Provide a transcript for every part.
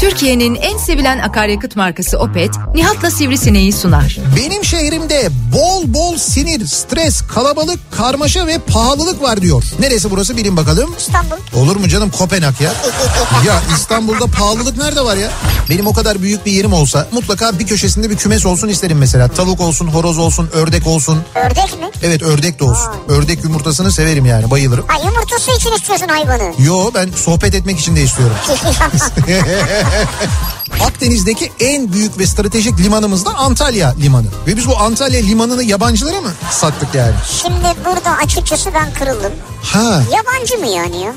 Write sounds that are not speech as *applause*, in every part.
Türkiye'nin en sevilen akaryakıt markası Opet, Nihat'la Sivrisineği sunar. Benim şehrimde bol bol sinir, stres, kalabalık, karmaşa ve pahalılık var diyor. Neresi burası bilin bakalım. İstanbul. Olur mu canım Kopenhag ya? *laughs* ya İstanbul'da pahalılık nerede var ya? Benim o kadar büyük bir yerim olsa mutlaka bir köşesinde bir kümes olsun isterim mesela. Tavuk olsun, horoz olsun, ördek olsun. Ördek mi? Evet ördek de olsun. Ördek yumurtasını severim yani bayılırım. Ha yumurtası için istiyorsun hayvanı. Yo ben sohbet etmek için de istiyorum. *laughs* *laughs* *laughs* Akdeniz'deki en büyük ve stratejik limanımız da Antalya Limanı. Ve biz bu Antalya Limanı'nı yabancılara mı sattık yani? Şimdi burada açıkçası ben kırıldım. Ha. Yabancı mı yani ya?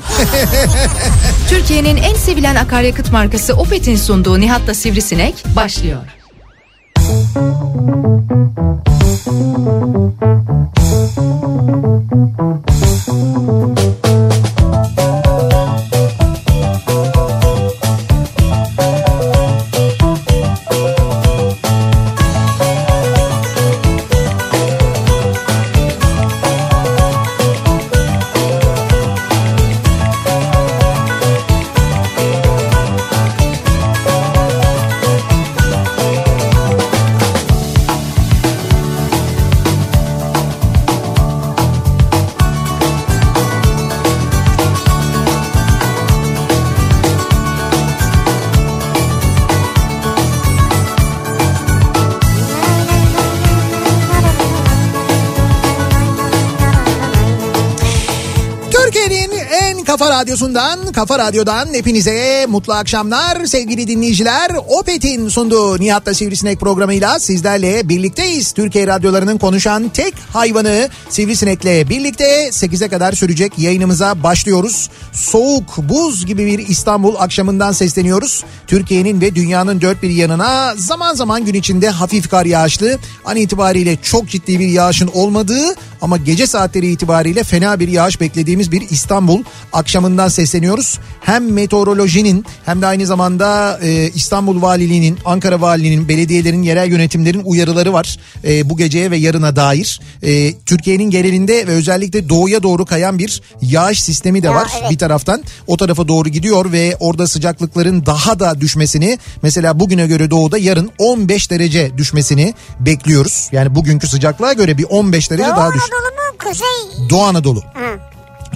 *laughs* Türkiye'nin en sevilen akaryakıt markası Opet'in sunduğu Nihat'la Sivrisinek başlıyor. Türkiye'nin radyosundan, kafa radyodan hepinize mutlu akşamlar sevgili dinleyiciler. Opet'in sunduğu Nihat'la Sivrisinek programıyla sizlerle birlikteyiz. Türkiye radyolarının konuşan tek hayvanı Sivrisinek'le birlikte 8'e kadar sürecek yayınımıza başlıyoruz. Soğuk, buz gibi bir İstanbul akşamından sesleniyoruz. Türkiye'nin ve dünyanın dört bir yanına zaman zaman gün içinde hafif kar yağışlı. An itibariyle çok ciddi bir yağışın olmadığı ama gece saatleri itibariyle fena bir yağış beklediğimiz bir İstanbul akşamından sesleniyoruz. Hem meteorolojinin hem de aynı zamanda e, İstanbul Valiliğinin, Ankara Valiliğinin, belediyelerin, yerel yönetimlerin uyarıları var. E, bu geceye ve yarına dair. E, Türkiye'nin genelinde ve özellikle doğuya doğru kayan bir yağış sistemi de Ya, var evet. bir taraftan. O tarafa doğru gidiyor ve orada sıcaklıkların daha da düşmesini mesela bugüne göre doğuda yarın 15 derece düşmesini bekliyoruz. Yani bugünkü sıcaklığa göre bir 15 derece Doğu daha düş. Anadolu mu kuzey? Doğu Anadolu. Hı.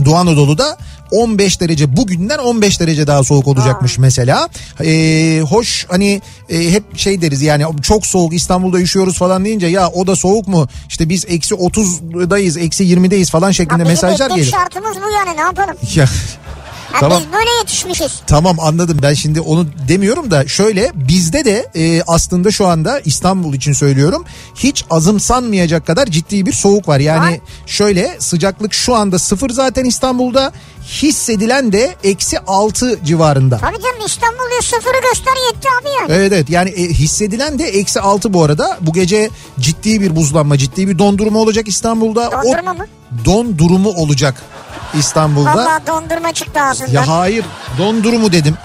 Doğu Anadolu'da 15 derece bugünden 15 derece daha soğuk olacakmış mesela. Ee, hoş hani e, hep şey deriz yani çok soğuk İstanbul'da üşüyoruz falan deyince ya o da soğuk mu? İşte biz eksi 30'dayız eksi 20'deyiz falan şeklinde bizim mesajlar gelir. şartımız bu yani ne yapalım? Ya, Ha, Tamam. Biz böyle yetişmişiz. Tamam anladım ben şimdi onu demiyorum da şöyle bizde de e, aslında şu anda İstanbul için söylüyorum hiç azımsanmayacak kadar ciddi bir soğuk var. Yani Var. şöyle sıcaklık şu anda sıfır zaten İstanbul'da hissedilen de eksi altı civarında. Tabii canım İstanbul'da sıfırı göster yetti abi yani. Evet evet yani e, hissedilen de eksi altı bu arada. Bu gece ciddi bir buzlanma ciddi bir don durumu olacak İstanbul'da. Dondurma o, mı? Don durumu olacak İstanbul'da. Valla dondurma çıktı ağzından. Ya hayır don durumu dedim.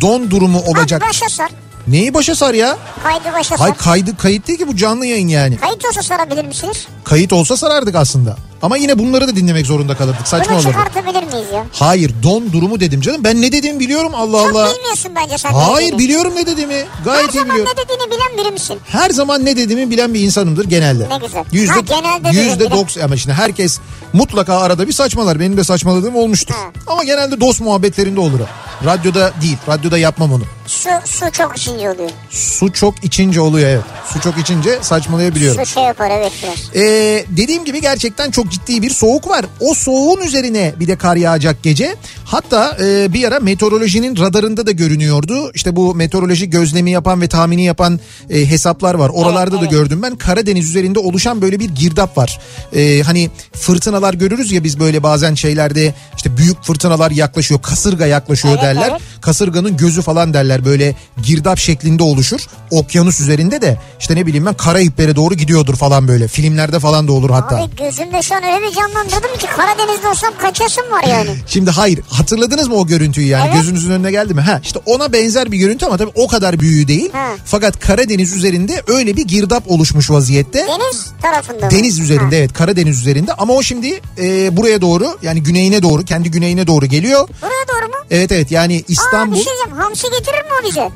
Don durumu olacak. Ha, başa sar. Neyi başa sar ya? Kaydı başa sar. Hay kaydı kayıt değil ki bu canlı yayın yani. Kayıt olsa sarabilir misiniz? Kayıt olsa sarardık aslında. Ama yine bunları da dinlemek zorunda kalırdık. Saçma Bunu olurdu. çıkartabilir miyiz ya? Hayır don durumu dedim canım. Ben ne dediğimi biliyorum Allah Çok Allah. bilmiyorsun bence sen ne Hayır dediğini. biliyorum ne dediğimi. Her Gayet iyi zaman biliyorum. ne dediğini bilen biri misin? Her zaman ne dediğimi bilen bir insanımdır genelde. Ne güzel. Yüzde, Ha, genelde de yüzde bile. doksan ama şimdi herkes mutlaka arada bir saçmalar. Benim de saçmaladığım olmuştur. Ha. Ama genelde dost muhabbetlerinde olur o. Radyoda değil. Radyoda yapmam onu. Su, su çok içince oluyor. Su çok içince oluyor evet. Su çok içince saçmalayabiliyorum. Su şey yapar evet biraz. Ee, dediğim gibi gerçekten çok ciddi bir soğuk var. O soğuğun üzerine bir de kar yağacak gece. Hatta e, bir ara meteorolojinin radarında da görünüyordu. İşte bu meteoroloji gözlemi yapan ve tahmini yapan e, hesaplar var. Oralarda Evet, da evet. gördüm ben. Karadeniz üzerinde oluşan böyle bir girdap var. E, hani fırtınalar görürüz ya biz böyle bazen şeylerde işte büyük fırtınalar yaklaşıyor. Kasırga yaklaşıyor Evet, derler. evet. Kasırganın gözü falan derler böyle girdap şeklinde oluşur. Okyanus üzerinde de işte ne bileyim ben Karayiplere doğru gidiyordur falan böyle. Filmlerde falan da olur hatta. Abi gözümde şu an öyle bir canlandırdım ki Karadeniz'de olsam kaçasım var yani. *laughs* Şimdi hayır hatırladınız mı o görüntüyü yani Evet. gözünüzün önüne geldi mi? Ha işte ona benzer bir görüntü ama tabii o kadar büyüğü değil. Ha. Fakat Karadeniz üzerinde öyle bir girdap oluşmuş vaziyette. Deniz tarafında mı? Deniz üzerinde Ha. evet Karadeniz üzerinde ama o şimdi e, buraya doğru yani güneyine doğru kendi güneyine doğru geliyor. Buraya doğru mu? Evet evet yani Aa İstanbul. bir şey diyeceğim. Hamsi getirir mi o bize?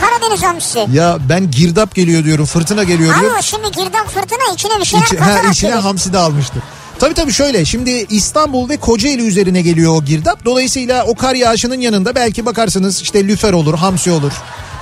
Karadeniz hamsisi. Ya ben girdap geliyor diyorum fırtına geliyor diyorum. Ama şimdi girdap fırtına içine bir şeyler İçi, katarak ha, içine gelir. hamsi de almıştı. Tabii tabii şöyle şimdi İstanbul ve Kocaeli üzerine geliyor o girdap. Dolayısıyla o kar yağışının yanında belki bakarsınız işte lüfer olur, hamsi olur.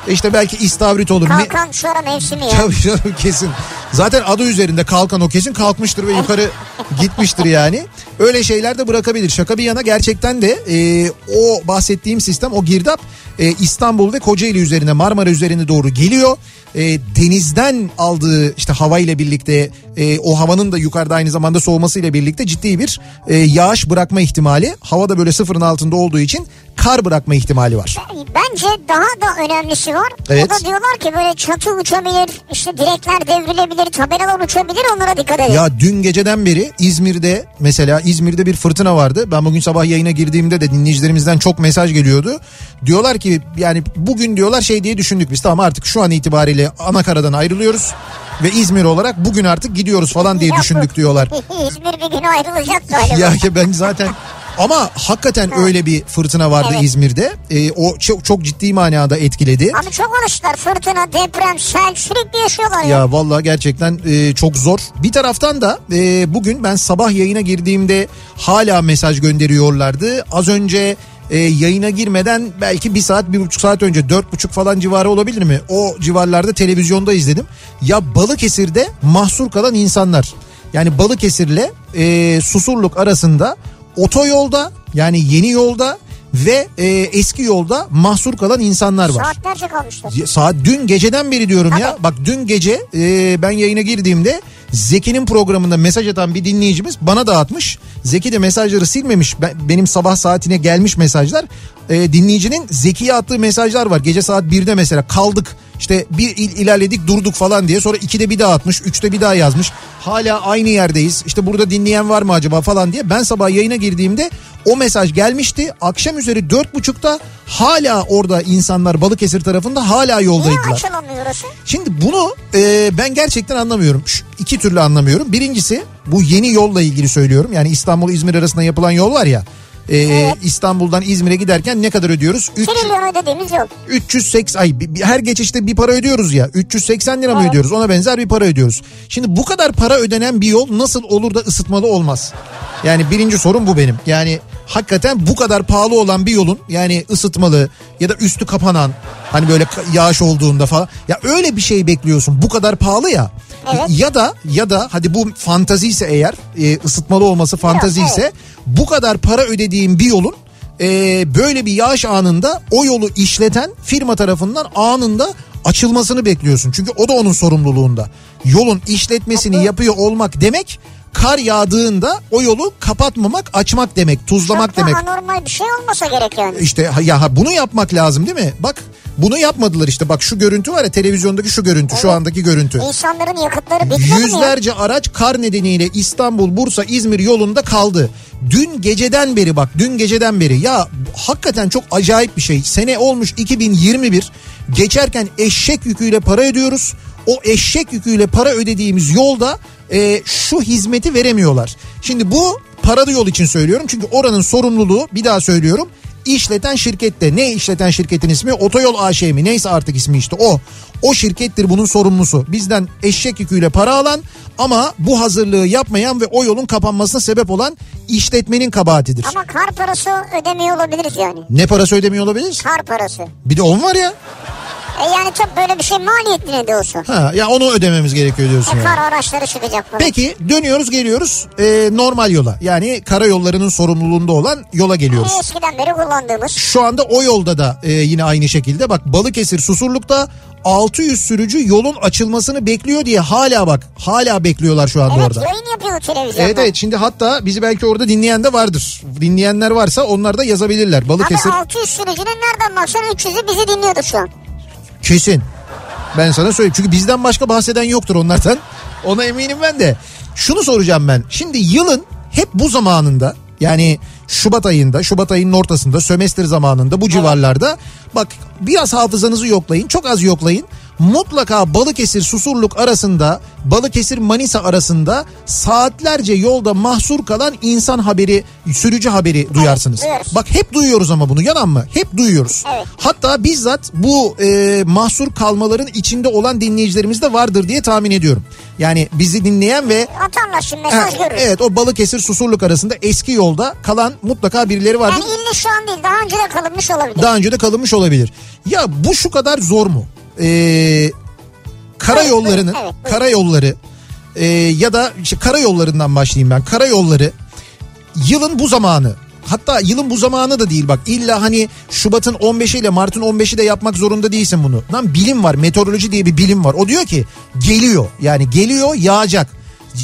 İşte belki istavrit olur. Kalkan şu ara mevsimi ya. Tabii canım kesin. Zaten adı üzerinde kalkan o kesin kalkmıştır ve yukarı *laughs* gitmiştir yani. Öyle şeyler de bırakabilir. Şaka bir yana gerçekten de e, o bahsettiğim sistem o girdap e, İstanbul ve Kocaeli üzerine Marmara üzerine doğru geliyor. E, denizden aldığı işte hava ile birlikte e, o havanın da yukarıda aynı zamanda soğumasıyla birlikte ciddi bir e, yağış bırakma ihtimali. Havada böyle sıfırın altında olduğu için kar bırakma ihtimali var. Bence daha da önemlisi var. Evet. O da diyorlar ki böyle çatı uçabilir, işte direkler devrilebilir, tabelalar uçabilir onlara dikkat edin. Ya dün geceden beri İzmir'de mesela İzmir'de bir fırtına vardı. Ben bugün sabah yayına girdiğimde de dinleyicilerimizden çok mesaj geliyordu. Diyorlar ki yani bugün diyorlar şey diye düşündük biz tamam artık şu an itibariyle Anakaradan ayrılıyoruz. Ve İzmir olarak bugün artık gidiyoruz falan diye düşündük diyorlar. *laughs* İzmir bir gün ayrılacak galiba. Ya ben zaten ama hakikaten öyle bir fırtına vardı Evet. İzmir'de. Ee, o çok, çok ciddi manada etkiledi. Abi çok alıştılar fırtına, deprem, sel sürekli yaşıyorlar ya. Ya vallahi gerçekten e, çok zor. Bir taraftan da e, bugün ben sabah yayına girdiğimde hala mesaj gönderiyorlardı. Az önce e, yayına girmeden belki bir saat bir buçuk saat önce dört buçuk falan civarı olabilir mi? O civarlarda televizyonda izledim. Ya Balıkesir'de mahsur kalan insanlar. Yani Balıkesir'le e, Susurluk arasında otoyolda yani yeni yolda ve e, eski yolda mahsur kalan insanlar var. Saatlerce kalmışlar. Saat dün geceden beri diyorum ya. Bak dün gece e, ben yayına girdiğimde Zeki'nin programında mesaj atan bir dinleyicimiz bana dağıtmış. Zeki de mesajları silmemiş. Ben- benim sabah saatine gelmiş mesajlar. E, dinleyicinin Zeki'ye attığı mesajlar var. Gece saat 1'de mesela kaldık. İşte bir il ilerledik durduk falan diye. Sonra 2'de bir daha atmış. 3'te bir daha yazmış. Hala aynı yerdeyiz. İşte burada dinleyen var mı acaba falan diye. Ben sabah yayına girdiğimde o mesaj gelmişti. Akşam üzeri dört buçukta hala orada insanlar Balıkesir tarafında hala Niye yoldaydılar. açılamıyor orası? Şimdi bunu e, ben gerçekten anlamıyorum. Şu, iki türlü anlamıyorum. Birincisi bu yeni yolla ilgili söylüyorum. Yani İstanbul İzmir arasında yapılan yol var ya. E, İstanbul'dan İzmir'e giderken ne kadar ödüyoruz? Üç- Trilyon ödediğimiz yok. 380 ay her geçişte bir para ödüyoruz ya 380 lira mı Evet. ödüyoruz ona benzer bir para ödüyoruz. Şimdi bu kadar para ödenen bir yol nasıl olur da ısıtmalı olmaz? Yani birinci sorun bu benim. Yani hakikaten bu kadar pahalı olan bir yolun yani ısıtmalı ya da üstü kapanan hani böyle yağış olduğunda falan ya öyle bir şey bekliyorsun bu kadar pahalı ya. Evet. Ya da ya da hadi bu fantazi ise eğer e, ısıtmalı olması fantazi Evet, ise bu kadar para ödediğin bir yolun e, böyle bir yağış anında o yolu işleten firma tarafından anında açılmasını bekliyorsun. Çünkü o da onun sorumluluğunda. Yolun işletmesini yapıyor olmak demek kar yağdığında o yolu kapatmamak, açmak demek, tuzlamak Çok demek. anormal bir şey olmasa gerek yani. İşte ya bunu yapmak lazım değil mi? Bak bunu yapmadılar işte. Bak şu görüntü var ya televizyondaki şu görüntü, şu Evet. andaki görüntü. İnsanların yakıtları bitmedi mi? Yüzlerce araç kar nedeniyle İstanbul, Bursa, İzmir yolunda kaldı. Dün geceden beri bak dün geceden beri ya hakikaten çok acayip bir şey. Sene olmuş 2021 geçerken eşek yüküyle para ödüyoruz. O eşek yüküyle para ödediğimiz yolda e, şu hizmeti veremiyorlar. Şimdi bu paralı yol için söylüyorum çünkü oranın sorumluluğu bir daha söylüyorum işleten şirkette ne işleten şirketin ismi otoyol AŞ mi neyse artık ismi işte o. O şirkettir bunun sorumlusu. Bizden eşek yüküyle para alan ama bu hazırlığı yapmayan ve o yolun kapanmasına sebep olan işletmenin kabahatidir. Ama kar parası ödemiyor olabiliriz yani. Ne parası ödemiyor olabilir? Kar parası. Bir de on var ya. E yani tabii böyle bir şey maliyetli ne de olsa. Ha, ya onu ödememiz gerekiyor diyorsun E yani. kar araçları çıkacak falan. Peki dönüyoruz geliyoruz e, normal yola. Yani karayollarının sorumluluğunda olan yola geliyoruz. E, Eskiden beri kullandığımız. Şu anda o yolda da e, yine aynı şekilde bak Balıkesir Susurluk'ta 600 sürücü yolun açılmasını bekliyor diye hala bak hala bekliyorlar şu anda Evet orada. yayın yapıyor televizyonda. Evet evet şimdi hatta bizi belki orada dinleyen de vardır. Dinleyenler varsa onlar da yazabilirler. Balıkesir Abi 600 sürücünün nereden baksan 300'ü bizi dinliyordur şu an. Kesin. Ben sana söyleyeyim. Çünkü bizden başka bahseden yoktur onlardan. Ona eminim ben de. Şunu soracağım ben. Şimdi yılın hep bu zamanında yani Şubat ayında, Şubat ayının ortasında, sömestr zamanında bu civarlarda bak biraz hafızanızı yoklayın, çok az yoklayın. Mutlaka Balıkesir Susurluk arasında Balıkesir Manisa arasında saatlerce yolda mahsur kalan insan haberi sürücü haberi duyarsınız. duyuyoruz. Bak hep duyuyoruz ama bunu yalan mı? Hep duyuyoruz. Evet. Hatta bizzat bu e, mahsur kalmaların içinde olan dinleyicilerimiz de vardır diye tahmin ediyorum. Yani bizi dinleyen ve şimdi mesaj Ha, görürüz. evet o Balıkesir Susurluk arasında eski yolda kalan mutlaka birileri vardır. Yani illa şu an değil daha önce de kalınmış olabilir. Daha önce de kalınmış olabilir. Ya bu şu kadar zor mu? Ee, karayollarının Evet, evet. karayolları e, ya da işte karayollarından başlayayım ben. Karayolları yılın bu zamanı Hatta yılın bu zamanı da değil bak illa hani Şubat'ın 15'i ile Mart'ın 15'i de yapmak zorunda değilsin bunu. Lan bilim var meteoroloji diye bir bilim var. O diyor ki geliyor yani geliyor yağacak.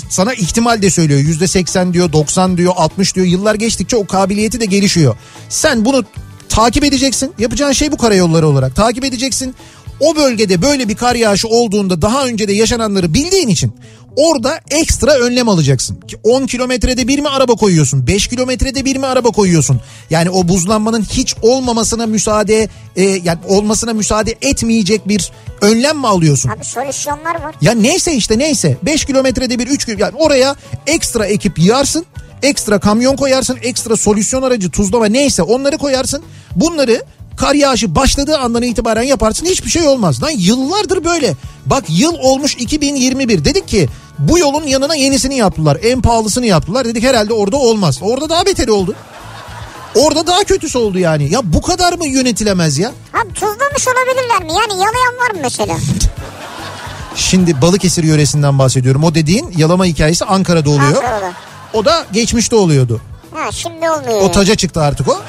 Sana ihtimal de söylüyor yüzde 80 diyor 90 diyor 60 diyor yıllar geçtikçe o kabiliyeti de gelişiyor. Sen bunu takip edeceksin yapacağın şey bu karayolları olarak takip edeceksin. O bölgede böyle bir kar yağışı olduğunda daha önce de yaşananları bildiğin için orada ekstra önlem alacaksın. Ki 10 kilometrede bir mi araba koyuyorsun? 5 kilometrede bir mi araba koyuyorsun? Yani o buzlanmanın hiç olmamasına müsaade e, yani olmasına müsaade etmeyecek bir önlem mi alıyorsun? Abi solüsyonlar var. Ya neyse işte neyse 5 kilometrede bir 3 kilo yani oraya ekstra ekip yığarsın. Ekstra kamyon koyarsın, ekstra solüsyon aracı, tuzlama neyse onları koyarsın. Bunları kar yağışı başladığı andan itibaren yaparsın hiçbir şey olmaz. Lan yıllardır böyle. Bak yıl olmuş 2021 dedik ki bu yolun yanına yenisini yaptılar. En pahalısını yaptılar. Dedik herhalde orada olmaz. Orada daha beteri oldu. Orada daha kötüsü oldu yani. Ya bu kadar mı yönetilemez ya? Abi tuzlamış olabilirler mi? Yani yalayan var mı mesela? *laughs* Şimdi Balıkesir yöresinden bahsediyorum. O dediğin yalama hikayesi Ankara'da oluyor. Ankara'da. O da geçmişte oluyordu. Ha şimdi olmuyor. O taca çıktı artık o.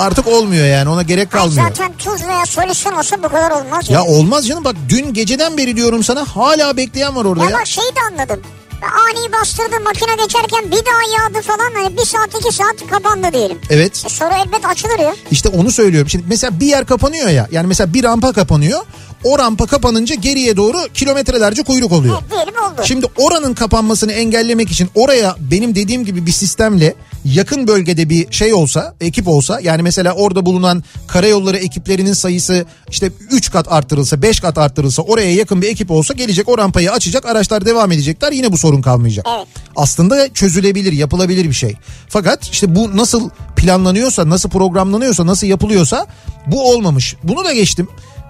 Artık olmuyor yani ona gerek Ay kalmıyor. Zaten tuz veya solüsyon olsa bu kadar olmaz. Ya olmaz canım bak dün geceden beri diyorum sana hala bekleyen var orada Ya ya. bak şeyi de anladım. Ani bastırdı makine geçerken bir daha yağdı falan hani bir saat iki saat kapandı diyelim. Evet E sonra elbet açılır ya. işte onu söylüyorum. Şimdi mesela bir yer kapanıyor ya yani mesela bir rampa kapanıyor. O rampa kapanınca geriye doğru kilometrelerce kuyruk oluyor. Evet, diyelim oldu. Şimdi oranın kapanmasını engellemek için oraya benim dediğim gibi bir sistemle yakın bölgede bir şey olsa, ekip olsa yani mesela orada bulunan karayolları ekiplerinin sayısı işte 3 kat arttırılsa, 5 kat arttırılsa oraya yakın bir ekip olsa gelecek o rampayı açacak, araçlar devam edecekler. Yine bu sorun kalmayacak. Evet. Aslında çözülebilir, yapılabilir bir şey. Fakat işte bu nasıl planlanıyorsa, nasıl programlanıyorsa, nasıl yapılıyorsa bu olmamış. Bunu da geçtim.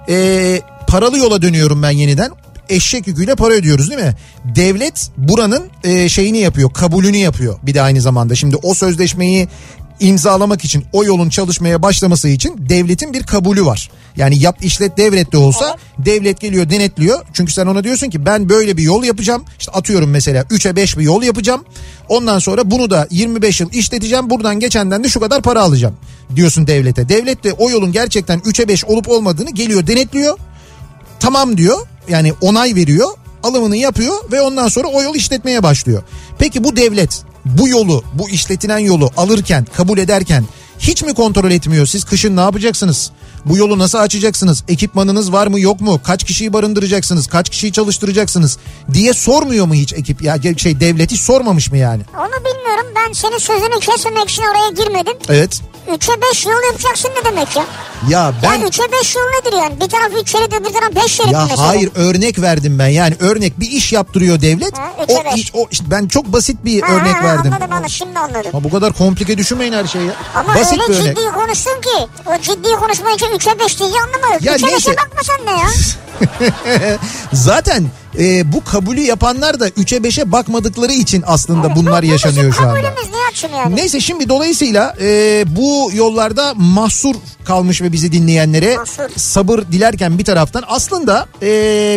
Ee, paralı yola dönüyorum ben yeniden eşek yüküyle para ödüyoruz değil mi? Devlet buranın e, şeyini yapıyor, kabulünü yapıyor bir de aynı zamanda. Şimdi o sözleşmeyi imzalamak için o yolun çalışmaya başlaması için devletin bir kabulü var. Yani yap işlet devlet de olsa devlet geliyor denetliyor. Çünkü sen ona diyorsun ki ben böyle bir yol yapacağım. İşte atıyorum mesela 3'e 5 bir yol yapacağım. Ondan sonra bunu da 25 yıl işleteceğim. Buradan geçenden de şu kadar para alacağım diyorsun devlete. Devlet de o yolun gerçekten 3'e 5 olup olmadığını geliyor denetliyor tamam diyor yani onay veriyor alımını yapıyor ve ondan sonra o yol işletmeye başlıyor. Peki bu devlet bu yolu bu işletilen yolu alırken kabul ederken hiç mi kontrol etmiyor siz kışın ne yapacaksınız? Bu yolu nasıl açacaksınız? Ekipmanınız var mı yok mu? Kaç kişiyi barındıracaksınız? Kaç kişiyi çalıştıracaksınız? diye sormuyor mu hiç ekip ya şey devlet hiç sormamış mı yani? Onu bilmiyorum ben senin sözünü kesmemek için oraya girmedim. Evet. 3'e 5 yol yapacaksın ne demek ya? Ya ben Ben... Ya 3'e 5 yol nedir yani? Bir taraf 3 şerit öbür taraf 5 şerit Ya mesela? hayır örnek verdim ben yani örnek bir iş yaptırıyor devlet. Ha, o iş o işte ben çok basit bir Ha, örnek ha, verdim. Anladım anladım şimdi anladım. Ha bu kadar komplike düşünmeyin her şeyi ya. Ama basit öyle bir örnek. ciddi konuştun ki o ciddi konuşmayınca 3'e 5 deyince anlamadım. Ya 3'e neyse. 5'e bakma sen de ya. *laughs* Zaten e, bu kabulü yapanlar da 3'e 5'e bakmadıkları için aslında bunlar Bu- yaşanıyor şu anda. Yani. Neyse şimdi dolayısıyla e, bu yollarda mahsur kalmış ve bizi dinleyenlere Mahsur. sabır dilerken bir taraftan aslında e,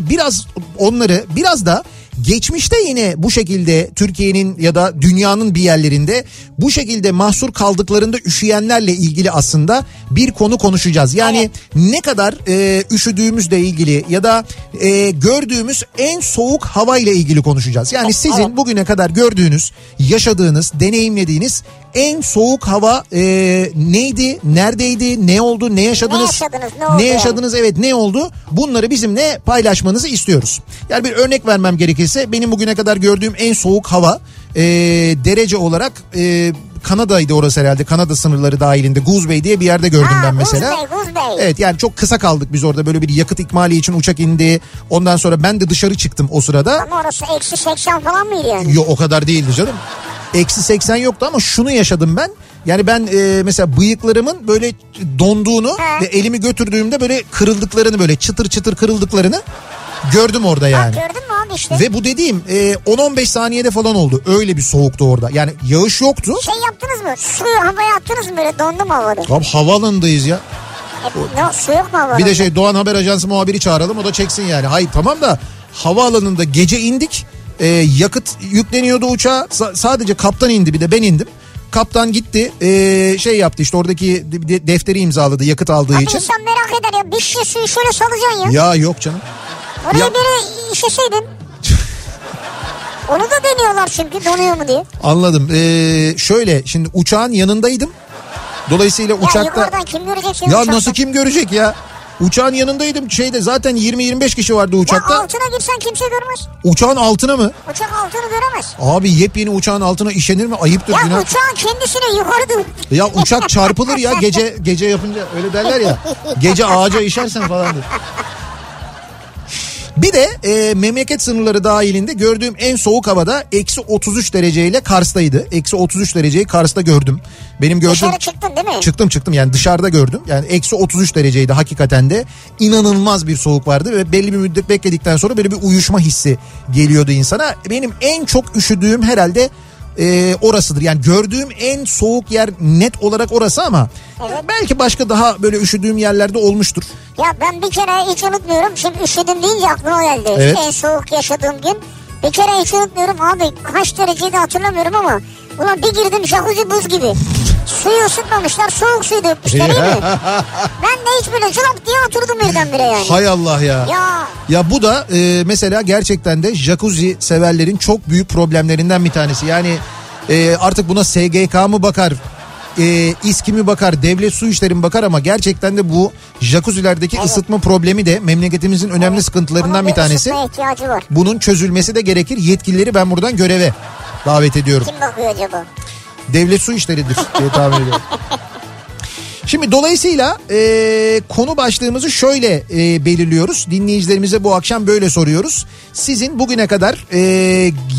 biraz onları biraz da geçmişte yine bu şekilde Türkiye'nin ya da dünyanın bir yerlerinde bu şekilde mahsur kaldıklarında üşüyenlerle ilgili aslında bir konu konuşacağız. Yani ne kadar e, üşüdüğümüzle ilgili ya da e, gördüğümüz en soğuk hava ile ilgili konuşacağız. Yani sizin bugüne kadar gördüğünüz, yaşadığınız, deneyimlediğiniz en soğuk hava e, neydi, neredeydi, ne oldu, ne yaşadınız? Ne yaşadınız, ne oldu Ne yaşadınız, evet ne oldu? Bunları bizimle paylaşmanızı istiyoruz. Yani bir örnek vermem gerekirse benim bugüne kadar gördüğüm en soğuk hava e, derece olarak e, Kanada'ydı orası herhalde. Kanada sınırları dahilinde Goose Bay diye bir yerde gördüm Ha, ben Goose mesela. Bay, Goose Bay. Evet yani çok kısa kaldık biz orada böyle bir yakıt ikmali için uçak indi. Ondan sonra ben de dışarı çıktım o sırada. Ama orası eksi 80 falan mıydı yani? Yok o kadar değildi canım. Eksi 80 yoktu ama şunu yaşadım ben. Yani ben e, mesela bıyıklarımın böyle donduğunu He. ve elimi götürdüğümde böyle kırıldıklarını böyle çıtır çıtır kırıldıklarını gördüm orada yani. gördün mü abi işte. Ve bu dediğim e, 10-15 saniyede falan oldu. Öyle bir soğuktu orada. Yani yağış yoktu. Şey yaptınız mı? Suyu havaya attınız mı böyle dondu mu havada? Abi havaalanındayız ya. E, ne, su yok mu havada? Bir de şey Doğan Haber Ajansı muhabiri çağıralım o da çeksin yani. Hayır tamam da havaalanında gece indik. E, yakıt yükleniyordu uçağa. Sa- sadece kaptan indi bir de ben indim. Kaptan gitti e, şey yaptı işte oradaki de- de- defteri imzaladı yakıt aldığı Abi için. insan merak eder ya. Bir şişe suyu şöyle salacaksın ya. Ya yok canım. Oraya ya- biri işeseydin. Onu da deniyorlar çünkü donuyor mu diye. Anladım. E, şöyle şimdi uçağın yanındaydım. Dolayısıyla Ya uçakta... yukarıdan kim görecek seni Ya uçakta? nasıl kim görecek ya? Uçağın yanındaydım şeyde zaten 20-25 kişi vardı Ya uçakta. altına girsen kimse görmez. Uçağın altına mı? Uçak altını göremez. Abi yepyeni uçağın altına işenir mi? Ayıptır Ya günah. uçağın kendisine yukarı dur. Ya uçak çarpılır ya gece gece yapınca öyle derler ya. *laughs* Gece ağaca işersen falan diye. Bir de e, memleket sınırları dahilinde gördüğüm en soğuk havada eksi 33 dereceyle Kars'taydı. Eksi 33 dereceyi Kars'ta gördüm. Benim gördüğüm... Dışarı çıktın değil mi? Çıktım çıktım yani dışarıda gördüm. Yani eksi 33 dereceydi hakikaten de. inanılmaz bir soğuk vardı ve belli bir müddet bekledikten sonra böyle bir uyuşma hissi geliyordu insana. Benim en çok üşüdüğüm herhalde e, orasıdır. Yani gördüğüm en soğuk yer net olarak orası ama Evet. belki başka daha böyle üşüdüğüm yerlerde olmuştur. Ya ben bir kere hiç unutmuyorum. Şimdi üşüdüm deyince aklıma geldi. Evet. En soğuk yaşadığım gün. Bir kere hiç unutmuyorum abi. Kaç dereceydi hatırlamıyorum ama. Ulan bir girdim jacuzzi buz gibi. Suyu ısıtmamışlar soğuk suyu dökmüşler değil mi? *laughs* ben de hiç böyle cılap diye oturdum birdenbire yani. Hay Allah ya. Ya Ya bu da e, mesela gerçekten de jacuzzi severlerin çok büyük problemlerinden bir tanesi. Yani e, artık buna SGK mı bakar, e, İSKİ mi bakar, devlet su işleri mi bakar ama gerçekten de bu jacuzzilerdeki ısıtma problemi de memleketimizin önemli sıkıntılarından bunun bir tanesi. Bunun çözülmesi de gerekir. Yetkilileri ben buradan göreve davet ediyorum. Kim bakıyor acaba? Devlet su işleridir diye tahmin ediyorum. Şimdi dolayısıyla e, konu başlığımızı şöyle e, belirliyoruz. Dinleyicilerimize bu akşam böyle soruyoruz. Sizin bugüne kadar e,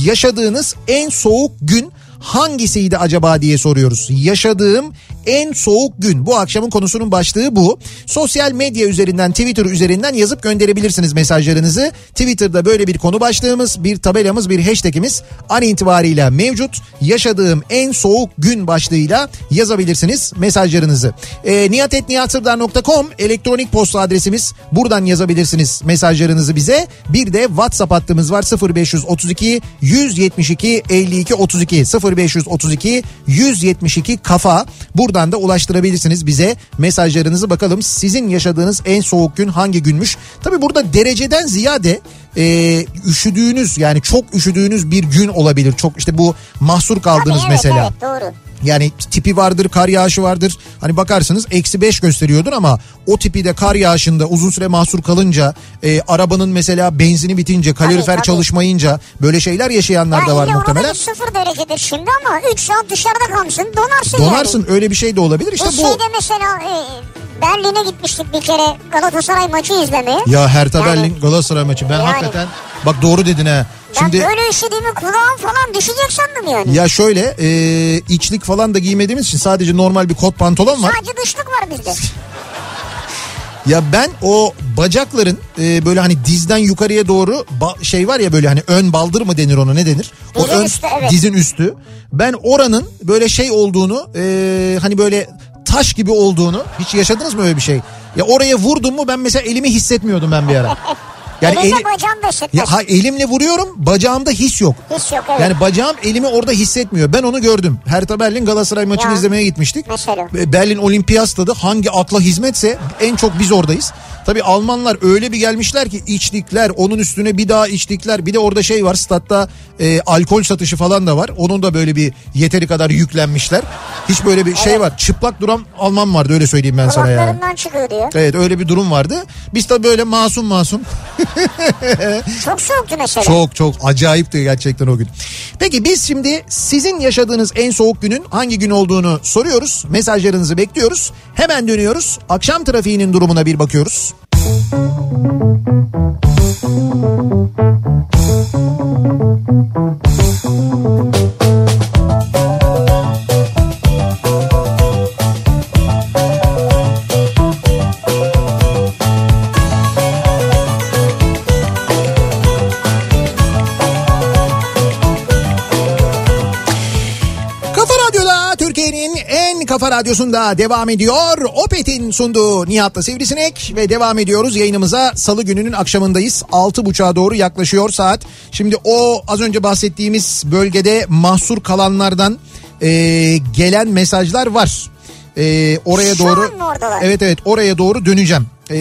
yaşadığınız en soğuk gün hangisiydi acaba diye soruyoruz. Yaşadığım en soğuk gün. Bu akşamın konusunun başlığı bu. Sosyal medya üzerinden Twitter üzerinden yazıp gönderebilirsiniz mesajlarınızı. Twitter'da böyle bir konu başlığımız, bir tabelamız, bir hashtagimiz an itibariyle mevcut. Yaşadığım en soğuk gün başlığıyla yazabilirsiniz mesajlarınızı. E, niyatetniyatsırdar.com elektronik posta adresimiz. Buradan yazabilirsiniz mesajlarınızı bize. Bir de WhatsApp hattımız var 0532 172 52 32 0532 172 kafa. Buradan da ulaştırabilirsiniz bize mesajlarınızı bakalım sizin yaşadığınız en soğuk gün hangi günmüş? Tabi burada dereceden ziyade e, üşüdüğünüz yani çok üşüdüğünüz bir gün olabilir. Çok işte bu mahsur kaldınız Tabii, evet, mesela. Evet doğru. Yani tipi vardır kar yağışı vardır. Hani bakarsınız eksi 5 gösteriyordur ama o tipi de kar yağışında uzun süre mahsur kalınca e, arabanın mesela benzini bitince kalorifer tabii. çalışmayınca böyle şeyler yaşayanlar da var muhtemelen. sıfır derecedir şimdi ama 3 saat dışarıda kalmışsın donarsın, Donarsın yani. öyle bir şey de olabilir. İşte Biz bu şeyde mesela e, Berlin'e gitmiştik bir kere Galatasaray maçı izlemeye. ya Hertha Yani- Berlin Galatasaray maçı ben Yani- hakikaten bak doğru dedin ha. Şimdi Ben böyle üşüdüğümü kulağım falan düşecek sandım yani. ya şöyle e, içlik falan da giymediğimiz için sadece normal bir kot pantolon var. Sadece dışlık var bizde. *laughs* Ya ben o bacakların e, böyle hani dizden yukarıya doğru ba- şey var ya böyle hani ön baldır mı denir ona ne denir? O Dizin ön üstü, evet. dizin üstü. Ben oranın böyle şey olduğunu e, hani böyle taş gibi olduğunu hiç yaşadınız mı öyle bir şey? Ya oraya vurdum mu ben mesela elimi hissetmiyordum ben bir ara. *laughs* Yani Elinde eli- bacağım da hissetmez. ya ha, elimle vuruyorum bacağımda his yok. Hiç yok evet. Yani bacağım elimi orada hissetmiyor. Ben onu gördüm. Hertha Berlin Galatasaray maçını Ya. izlemeye gitmiştik. Mesela. Berlin Olimpiyat Stadı hangi akla hizmetse en çok biz oradayız. Tabii Almanlar öyle bir gelmişler ki içtikler onun üstüne bir daha içtikler. Bir de orada şey var statta e, alkol satışı falan da var. Onun da böyle bir yeteri kadar yüklenmişler. Hiç böyle bir şey var. Çıplak duran Alman vardı öyle söyleyeyim ben sana yani. Kulaklarından çıkıyor diyor. Evet öyle bir durum vardı. Biz de böyle masum masum *laughs* Çok soğuktu mesela. Çok çok acayipti gerçekten o gün. Peki biz şimdi sizin yaşadığınız en soğuk günün hangi gün olduğunu soruyoruz. Mesajlarınızı bekliyoruz. Hemen dönüyoruz. Akşam trafiğinin durumuna bir bakıyoruz. Kafa kafa radyosunda devam ediyor. Opet'in sunduğu Nihat'la Sivrisinek ve devam ediyoruz yayınımıza. Salı gününün akşamındayız. 6.30'a doğru yaklaşıyor saat. Şimdi o az önce bahsettiğimiz bölgede mahsur kalanlardan e, gelen mesajlar var. E, oraya Şu doğru? Evet evet oraya doğru döneceğim. E,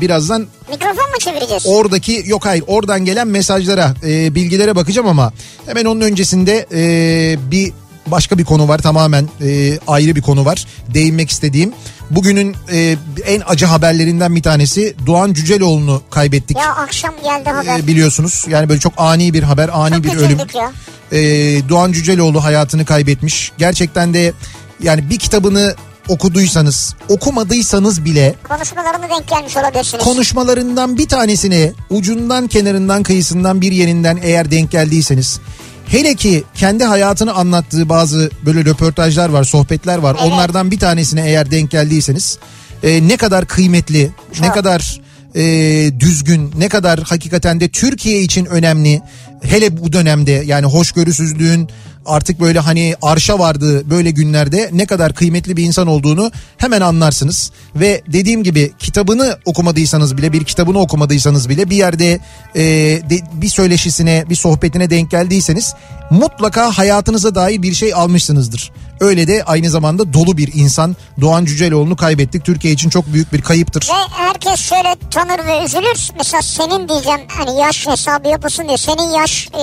birazdan Mikrofon mu çevireceğiz? Oradaki yok hayır oradan gelen mesajlara e, bilgilere bakacağım ama hemen onun öncesinde e, bir başka bir konu var tamamen e, ayrı bir konu var değinmek istediğim. Bugünün e, en acı haberlerinden bir tanesi Doğan Cüceloğlu'nu kaybettik. Ya akşam geldi haber. E, biliyorsunuz yani böyle çok ani bir haber ani Çok bir ölüm. ya. E, Doğan Cüceloğlu hayatını kaybetmiş. Gerçekten de yani bir kitabını okuduysanız okumadıysanız bile Konuşmalarına denk gelmiş olabilirsiniz. konuşmalarından bir tanesine ucundan kenarından kıyısından bir yerinden eğer denk geldiyseniz hele ki kendi hayatını anlattığı bazı böyle röportajlar var sohbetler var Evet. onlardan bir tanesine eğer denk geldiyseniz e, ne kadar kıymetli ne Çok. kadar e, düzgün ne kadar hakikaten de Türkiye için önemli hele bu dönemde yani hoşgörüsüzlüğün artık böyle hani arşa vardığı böyle günlerde ne kadar kıymetli bir insan olduğunu hemen anlarsınız. Ve dediğim gibi kitabını okumadıysanız bile bir kitabını okumadıysanız bile bir yerde e, de- bir söyleşisine bir sohbetine denk geldiyseniz mutlaka hayatınıza dair bir şey almışsınızdır. Öyle de aynı zamanda dolu bir insan Doğan Cüceloğlu'nu kaybettik. Türkiye için çok büyük bir kayıptır. Ve herkes şöyle tanır ve üzülür. Mesela senin diyeceğim hani yaş hesabı yapılsın diye senin yaş e,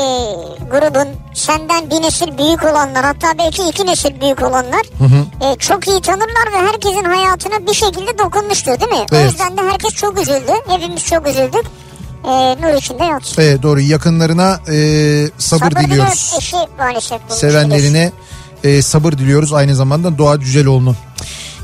grubun senden bir nesil büyük olanlar hatta belki iki nesil büyük olanlar e, çok iyi tanırlar ve herkesin hayatına bir şekilde dokunmuştur değil mi? O Evet. yüzden de herkes çok üzüldü. Hepimiz çok üzüldük. E, nur içinde yatsın. Evet doğru yakınlarına e, sabır, diliyoruz. diliyoruz. Eşi maalesef Sevenlerine e, sabır diliyoruz aynı zamanda Doğa Cüceloğlu'nu.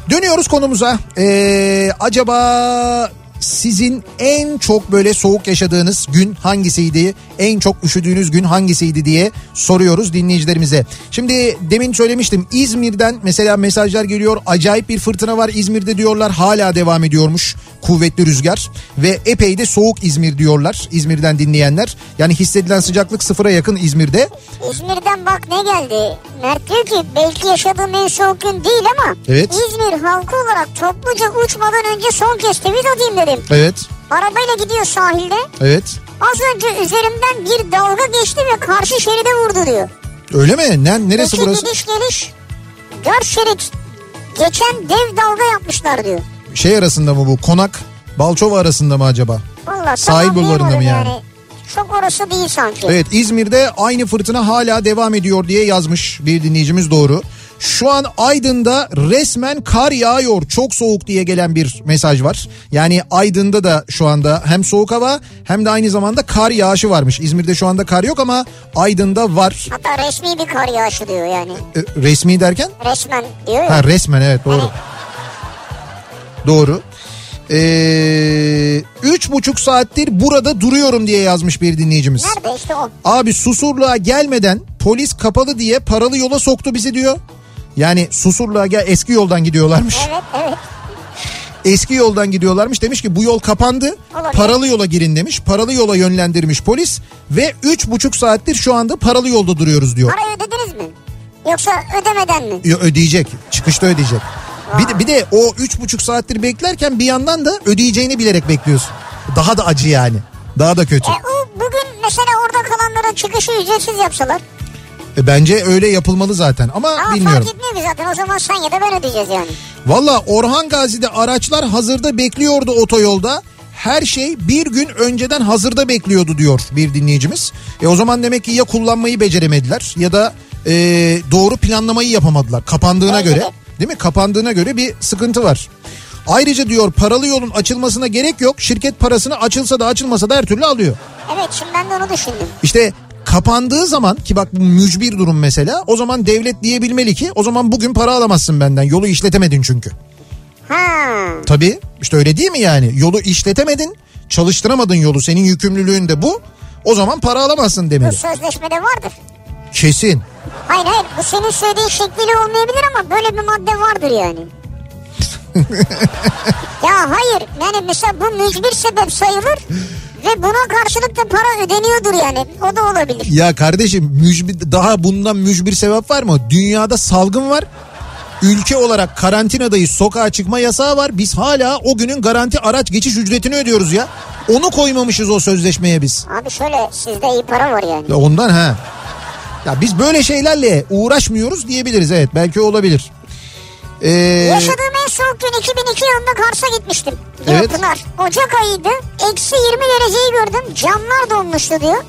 Dönüyoruz konumuza. E, acaba sizin en çok böyle soğuk yaşadığınız gün hangisiydi? En çok üşüdüğünüz gün hangisiydi diye soruyoruz dinleyicilerimize. Şimdi demin söylemiştim İzmir'den mesela mesajlar geliyor. Acayip bir fırtına var İzmir'de diyorlar. Hala devam ediyormuş kuvvetli rüzgar ve epey de soğuk İzmir diyorlar. İzmir'den dinleyenler. Yani hissedilen sıcaklık sıfıra yakın İzmir'de. İzmir'den bak ne geldi. Mert diyor ki belki yaşadığım en soğuk gün değil ama Evet. İzmir halkı olarak topluca uçmadan önce son kez tweet atayım dedim. Evet. Arabayla gidiyor sahilde. Evet. Az önce üzerimden bir dalga geçti ve karşı şeride vurdu diyor. Öyle mi? Ne, neresi İki burası? gidiş geliş dört şerit geçen dev dalga yapmışlar diyor. Şey arasında mı bu? Konak Balçova arasında mı acaba? Valla Sahil bulvarında mı diyemedim yani? Çok orası değil sanki. Evet İzmir'de aynı fırtına hala devam ediyor diye yazmış bir dinleyicimiz doğru. Şu an Aydın'da resmen kar yağıyor çok soğuk diye gelen bir mesaj var. Yani Aydın'da da şu anda hem soğuk hava hem de aynı zamanda kar yağışı varmış. İzmir'de şu anda kar yok ama Aydın'da var. Hatta resmi bir kar yağışı diyor yani. E, resmi derken? Resmen diyor ya. Ha resmen evet doğru. Doğru. Ee, üç buçuk saattir burada duruyorum diye yazmış bir dinleyicimiz. Nerede işte o. Abi Susurluğa gelmeden polis kapalı diye paralı yola soktu bizi diyor. Yani Susurluğa gel eski yoldan gidiyorlarmış. Evet evet. Eski yoldan gidiyorlarmış. Demiş ki bu yol kapandı. Olabilir. Paralı yola girin demiş. Paralı yola yönlendirmiş polis. Ve üç buçuk saattir şu anda paralı yolda duruyoruz diyor. Parayı ödediniz mi? Yoksa ödemeden mi? Yo, ödeyecek. Çıkışta ödeyecek. Bir de, bir de o üç buçuk saattir beklerken bir yandan da ödeyeceğini bilerek bekliyorsun. Daha da acı yani. Daha da kötü. E o bugün mesela orada kalanlara çıkışı ücretsiz yapsalar. E, bence öyle yapılmalı zaten ama Ama bilmiyorum. fark etmiyor ki zaten o zaman sen ya da ben ödeyeceğiz yani. Valla Orhan Gazi'de araçlar hazırda bekliyordu otoyolda. Her şey bir gün önceden hazırda bekliyordu diyor bir dinleyicimiz. E o zaman demek ki ya kullanmayı beceremediler ya da e, doğru planlamayı yapamadılar kapandığına Bence göre. de. Değil mi? Kapandığına göre bir sıkıntı var. Ayrıca diyor paralı yolun açılmasına gerek yok. Şirket parasını açılsa da açılmasa da her türlü alıyor. Evet şimdi ben de onu düşündüm. İşte kapandığı zaman ki bak bu mücbir durum mesela o zaman devlet diyebilmeli ki o zaman bugün para alamazsın benden yolu işletemedin çünkü. Ha. Tabii işte öyle değil mi yani yolu işletemedin çalıştıramadın yolu senin yükümlülüğün de bu o zaman para alamazsın Bu demeli. sözleşmede vardır. Kesin. Hayır hayır bu senin söylediğin şekliyle olmayabilir ama böyle bir madde vardır yani. *laughs* ya hayır yani mesela bu mücbir sebep sayılır ve buna karşılık da para ödeniyordur yani. O da olabilir. Ya kardeşim mücbir, daha bundan mücbir sebep var mı? Dünyada salgın var. Ülke olarak karantinadayız sokağa çıkma yasağı var. Biz hala o günün garanti araç geçiş ücretini ödüyoruz ya. Onu koymamışız o sözleşmeye biz. Abi şöyle sizde iyi para var yani. Ya ondan ha. Ya biz böyle şeylerle uğraşmıyoruz diyebiliriz evet belki olabilir. Ee, Yaşadığım en soğuk gün 2002 yılında Kars'a gitmiştim. Diyor Evet. Pınar. Ocak ayıydı. Eksi 20 dereceyi gördüm. Camlar donmuştu diyor.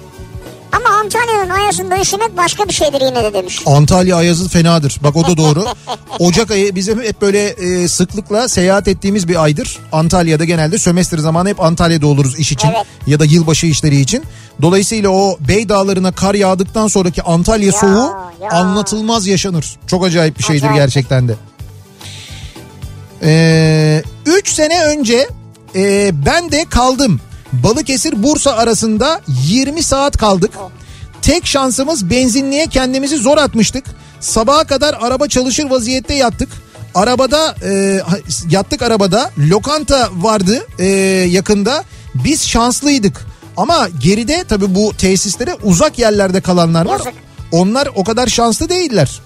Ama Antalya'nın ayazında üşümek başka bir şeydir yine de demiş. Antalya ayazı fenadır. Bak o da doğru. *laughs* Ocak ayı bizim hep böyle e, sıklıkla seyahat ettiğimiz bir aydır. Antalya'da genelde sömestr zamanı hep Antalya'da oluruz iş için Evet. ya da yılbaşı işleri için. Dolayısıyla o Bey Dağları'na kar yağdıktan sonraki Antalya Ya, soğuğu ya. anlatılmaz yaşanır. Çok acayip bir şeydir Acayip. gerçekten de. Ee, üç sene önce e, ben de kaldım. Balıkesir Bursa arasında 20 saat kaldık. Tek şansımız benzinliğe kendimizi zor atmıştık. Sabaha kadar araba çalışır vaziyette yattık. Arabada e, yattık arabada. Lokanta vardı e, yakında. Biz şanslıydık. Ama geride tabii bu tesislere uzak yerlerde kalanlar var. Yazık. Onlar o kadar şanslı değiller.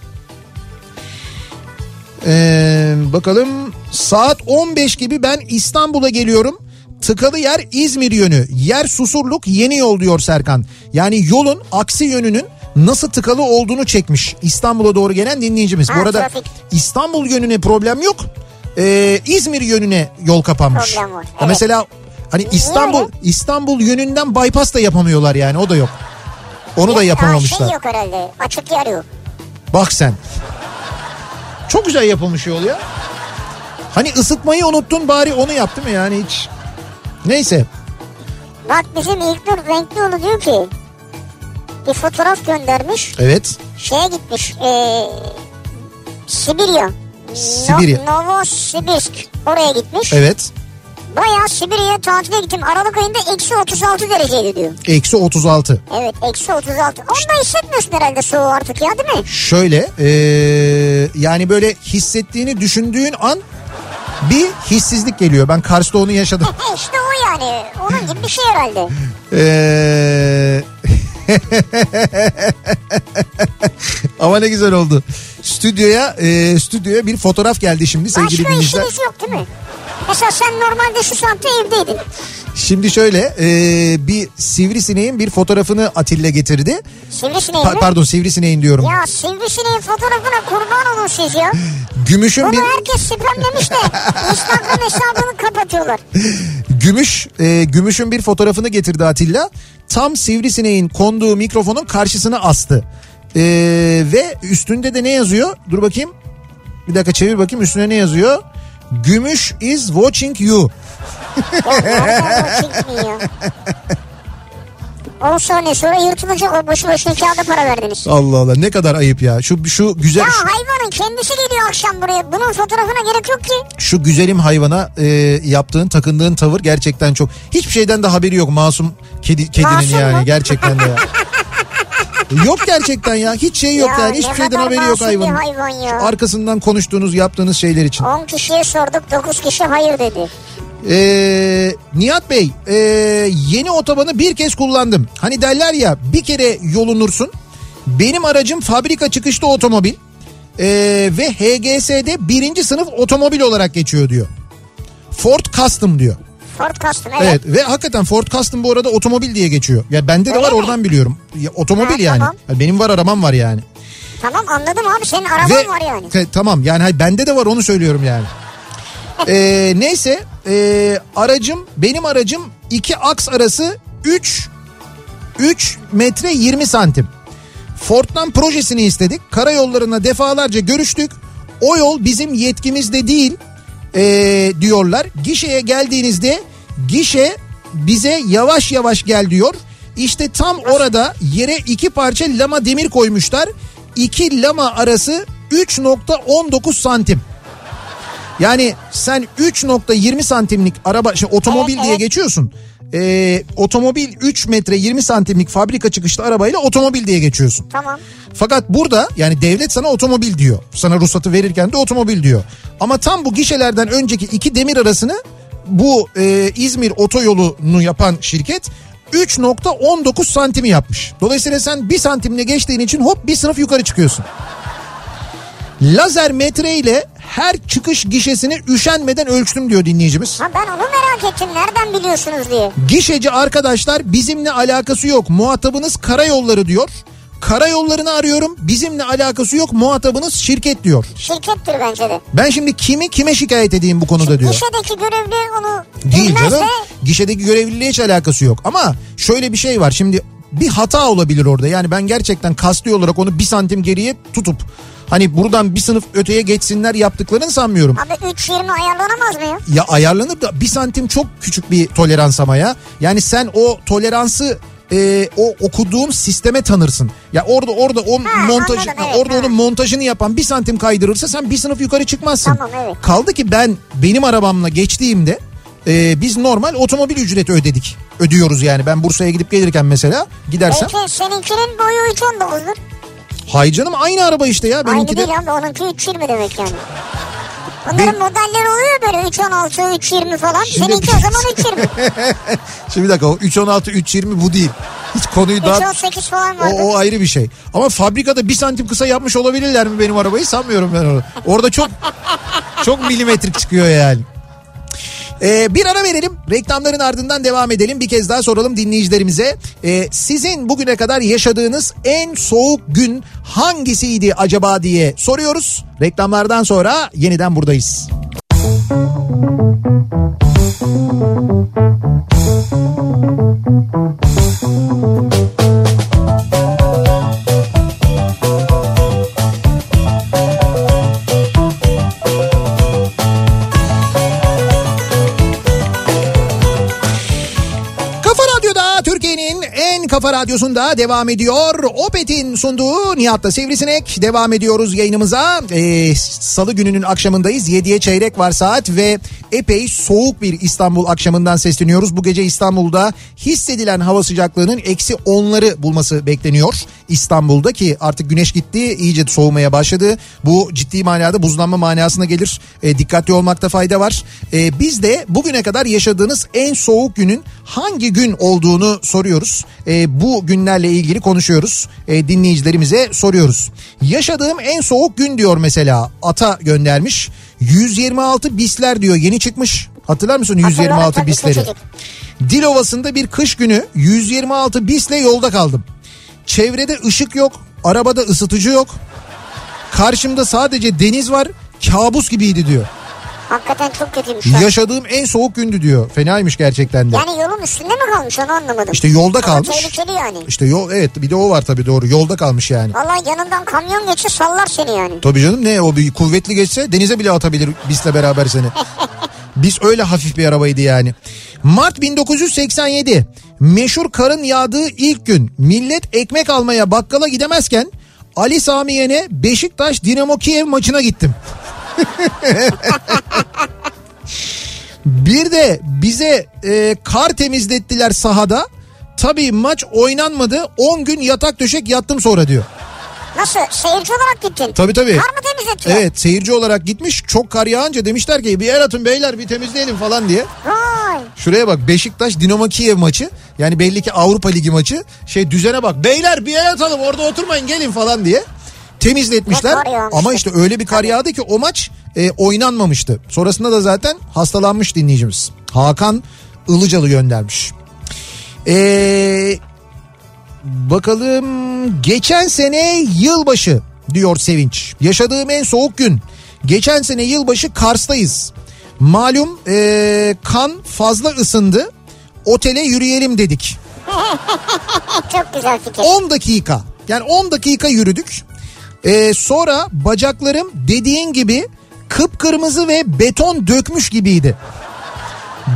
Ee, bakalım saat 15 gibi ben İstanbul'a geliyorum. Tıkalı yer İzmir yönü. Yer Susurluk yeni yol diyor Serkan. Yani yolun aksi yönünün nasıl tıkalı olduğunu çekmiş. İstanbul'a doğru gelen dinleyicimiz. Ha, Bu arada trafik. İstanbul yönüne problem yok. Ee, İzmir yönüne yol kapanmış. Var, evet. Mesela hani İstanbul? İstanbul yönünden bypass da yapamıyorlar yani o da yok. Onu da yapamamışlar. şey yok herhalde. Açık yer yok. Bak sen. Çok güzel yapılmış yol ya. Hani ısıtmayı unuttun bari onu yap değil mi yani hiç. Neyse. Bak bizim İlknur Renkli diyor ki bir fotoğraf göndermiş. Evet. Şeye gitmiş. Ee, Sibirya. Sibirya. No, Novosibirsk. Oraya gitmiş. Evet. Bayağı Sibirya'ya tatile gittim. Aralık ayında eksi 36 dereceydi diyor. Eksi 36. Evet eksi 36. Onda hissetmiyorsun herhalde soğuğu artık ya değil mi? Şöyle ee, yani böyle hissettiğini düşündüğün an bir hissizlik geliyor. Ben Kars'ta onu yaşadım. *laughs* İşte o yani. Onun gibi bir şey herhalde. Ee, *laughs* Ama ne güzel oldu. Stüdyoya e, stüdyoya bir fotoğraf geldi şimdi sevgili Başka dinleyiciler. işiniz yok değil mi? Mesela sen normalde şu saatte evdeydin. Şimdi şöyle e, bir sivrisineğin bir fotoğrafını Atilla getirdi. Sivrisineğin Pa- mi? pardon sivrisineğin diyorum. Ya sivrisineğin fotoğrafına kurban olun siz ya. Gümüşün Bunu bir herkes spamlemiş de Instagram hesabını kapatıyorlar. gümüş e, gümüşün bir fotoğrafını getirdi Atilla. Tam sivrisineğin konduğu mikrofonun karşısına astı. E, ve üstünde de ne yazıyor? Dur bakayım. Bir dakika çevir bakayım üstüne ne yazıyor? Gümüş is watching you. Ya çıkmıyor? 10 saniye sonra yırtılacak o boşu boşuna kağıda para verdiniz. Allah Allah ne kadar ayıp ya. Şu şu güzel Ya hayvanın kendisi geliyor akşam buraya. Bunun fotoğrafına gerek yok ki. şu güzelim hayvana e, yaptığın takındığın tavır gerçekten çok. Hiçbir şeyden de haberi yok masum kedi kedinin Masum yani mu? gerçekten de ya. *laughs* yok gerçekten ya. Hiç şey yok Ya yani. Hiçbir şeyden haberi yok hayvanın. hayvan ya. Arkasından konuştuğunuz, yaptığınız şeyler için. 10 kişiye sorduk 9 kişi hayır dedi. Ee, Nihat Bey ee, yeni otobanı bir kez kullandım. Hani derler ya bir kere yolunursun. Benim aracım fabrika çıkışlı otomobil. Ee, ve HGS'de birinci sınıf otomobil olarak geçiyor diyor. Ford Custom diyor. Ford Custom evet. Evet ve hakikaten Ford Custom bu arada otomobil diye geçiyor. Ya bende de Öyle var mi? oradan biliyorum. Ya, otomobil Ha, yani. tamam. Ya benim var arabam var yani. Tamam anladım abi senin araban Ve- var yani. Te- tamam yani hayır, bende de var onu söylüyorum yani. *laughs* Ee, neyse ee, aracım benim aracım iki aks arası 3 3 metre 20 santim. Ford'dan projesini istedik. Karayollarına defalarca görüştük. O yol bizim yetkimizde değil. e, diyorlar. Gişeye geldiğinizde gişe bize yavaş yavaş gel diyor. İşte tam orada yere iki parça lama demir koymuşlar. İki lama arası 3.19 santim. Yani sen 3.20 santimlik araba, şey, otomobil Evet, diye evet. geçiyorsun. Ee, otomobil 3 metre 20 santimlik fabrika çıkışlı arabayla otomobil diye geçiyorsun. Tamam. Fakat burada yani devlet sana otomobil diyor. Sana ruhsatı verirken de otomobil diyor. Ama tam bu gişelerden önceki iki demir arasını bu e, İzmir otoyolunu yapan şirket 3.19 santimi yapmış. Dolayısıyla sen bir santimle geçtiğin için hop bir sınıf yukarı çıkıyorsun. Lazer metre ile her çıkış gişesini üşenmeden ölçtüm diyor dinleyicimiz. Ha ben onu merak ettim. Nereden biliyorsunuz diye. Gişeci arkadaşlar bizimle alakası yok. Muhatabınız karayolları diyor. Karayollarını arıyorum. Bizimle alakası yok. Muhatabınız şirket diyor. Şirkettir bence de. Ben şimdi kimi kime şikayet edeyim bu konuda diyor. Gişedeki görevli onu Değil canım. Gişedeki görevliliğe hiç alakası yok. Ama şöyle bir şey var. Şimdi bir hata olabilir orada. Yani ben gerçekten kasti olarak onu bir santim geriye tutup hani buradan bir sınıf öteye geçsinler yaptıklarını sanmıyorum. Abi 3.20 ayarlanamaz mı ya? Ya ayarlanır da bir santim çok küçük bir tolerans ama ya. Yani sen o toleransı e, o okuduğun sisteme tanırsın. Ya orada orada o Ha, montaj anladım, evet, orada ha. onun montajını yapan bir santim kaydırırsa sen bir sınıf yukarı çıkmazsın. Tamam, evet. Kaldı ki ben benim arabamla geçtiğimde e, biz normal otomobil ücreti ödedik. Ödüyoruz yani. Ben Bursa'ya gidip gelirken mesela gidersem. Belki seninkinin boyu 3.19'dur. Hay canım aynı araba işte ya. Aynı Benimki de. değil abi onunki 3.20 demek yani. Bunların modelleri oluyor böyle 3.16, 3.20 falan. Şimdi- Seninki o zaman 3.20. *laughs* Şimdi bir dakika o 316 320 bu değil. Hiç konuyu daha 3.18 falan O, vardı. o ayrı bir şey. Ama fabrikada bir santim kısa yapmış olabilirler mi benim arabayı sanmıyorum ben onu. Orada çok çok milimetrik çıkıyor yani. Ee, bir ara verelim. Reklamların ardından devam edelim. Bir kez daha soralım dinleyicilerimize. Ee, sizin bugüne kadar yaşadığınız en soğuk gün hangisiydi acaba diye soruyoruz. Reklamlardan sonra yeniden buradayız. Kafa kafa radyosunda devam ediyor. Opet'in sunduğu Nihat'la Sivrisinek devam ediyoruz yayınımıza. Ee, Salı gününün akşamındayız. 7'ye çeyrek var saat ve epey soğuk bir İstanbul akşamından sesleniyoruz. Bu gece İstanbul'da hissedilen hava sıcaklığının eksi 10'ları bulması bekleniyor. İstanbul'da ki artık güneş gitti iyice soğumaya başladı. Bu ciddi manada buzlanma manasına gelir. E, dikkatli olmakta fayda var. E, biz de bugüne kadar yaşadığınız en soğuk günün hangi gün olduğunu soruyoruz. E, bu günlerle ilgili konuşuyoruz. E, dinleyicilerimize soruyoruz. Yaşadığım en soğuk gün diyor mesela Ata göndermiş. 126 bisler diyor yeni çıkmış. Hatırlar mısın 126 Hatırlarım tabii, bisleri? Dilovası'nda bir kış günü 126 bisle yolda kaldım. Çevrede ışık yok, arabada ısıtıcı yok. Karşımda sadece deniz var, kabus gibiydi diyor. Hakikaten çok kötüymüş. Yaşadığım en soğuk gündü diyor. Fenaymış gerçekten de. Yani yolun üstünde mi kalmış onu anlamadım. İşte yolda Ama kalmış. tehlikeli yani. İşte yol evet bir de o var tabii doğru. Yolda kalmış yani. Vallahi yanından kamyon geçse sallar seni yani. Tabii canım ne o bir kuvvetli geçse denize bile atabilir bizle beraber seni. *laughs* Biz öyle hafif bir arabaydı yani. Mart 1987 meşhur karın yağdığı ilk gün millet ekmek almaya bakkala gidemezken Ali Sami Yen'e Beşiktaş Dinamo Kiev maçına gittim. *laughs* Bir de bize e, kar temizlettiler sahada. Tabii maç oynanmadı. 10 gün yatak döşek yattım sonra diyor. Nasıl? Seyirci olarak gittin. Tabii tabii. Kar mı temizletiyor? Evet seyirci olarak gitmiş çok kar yağınca demişler ki bir el atın beyler bir temizleyelim falan diye. Vay. Şuraya bak Beşiktaş Dinamo Kiev maçı yani belli ki Avrupa Ligi maçı şey düzene bak beyler bir el atalım orada oturmayın gelin falan diye temizletmişler. Ama işte öyle bir kar yağdı ki o maç e, oynanmamıştı. Sonrasında da zaten hastalanmış dinleyicimiz. Hakan Ilıcalı göndermiş. Eee Bakalım geçen sene yılbaşı diyor Sevinç. Yaşadığım en soğuk gün. Geçen sene yılbaşı Kars'tayız. Malum eee, kan fazla ısındı. Otele yürüyelim dedik. *laughs* Çok güzel fikir. 10 dakika. Yani 10 dakika yürüdük. Ee, sonra bacaklarım dediğin gibi Kıpkırmızı ve beton dökmüş gibiydi.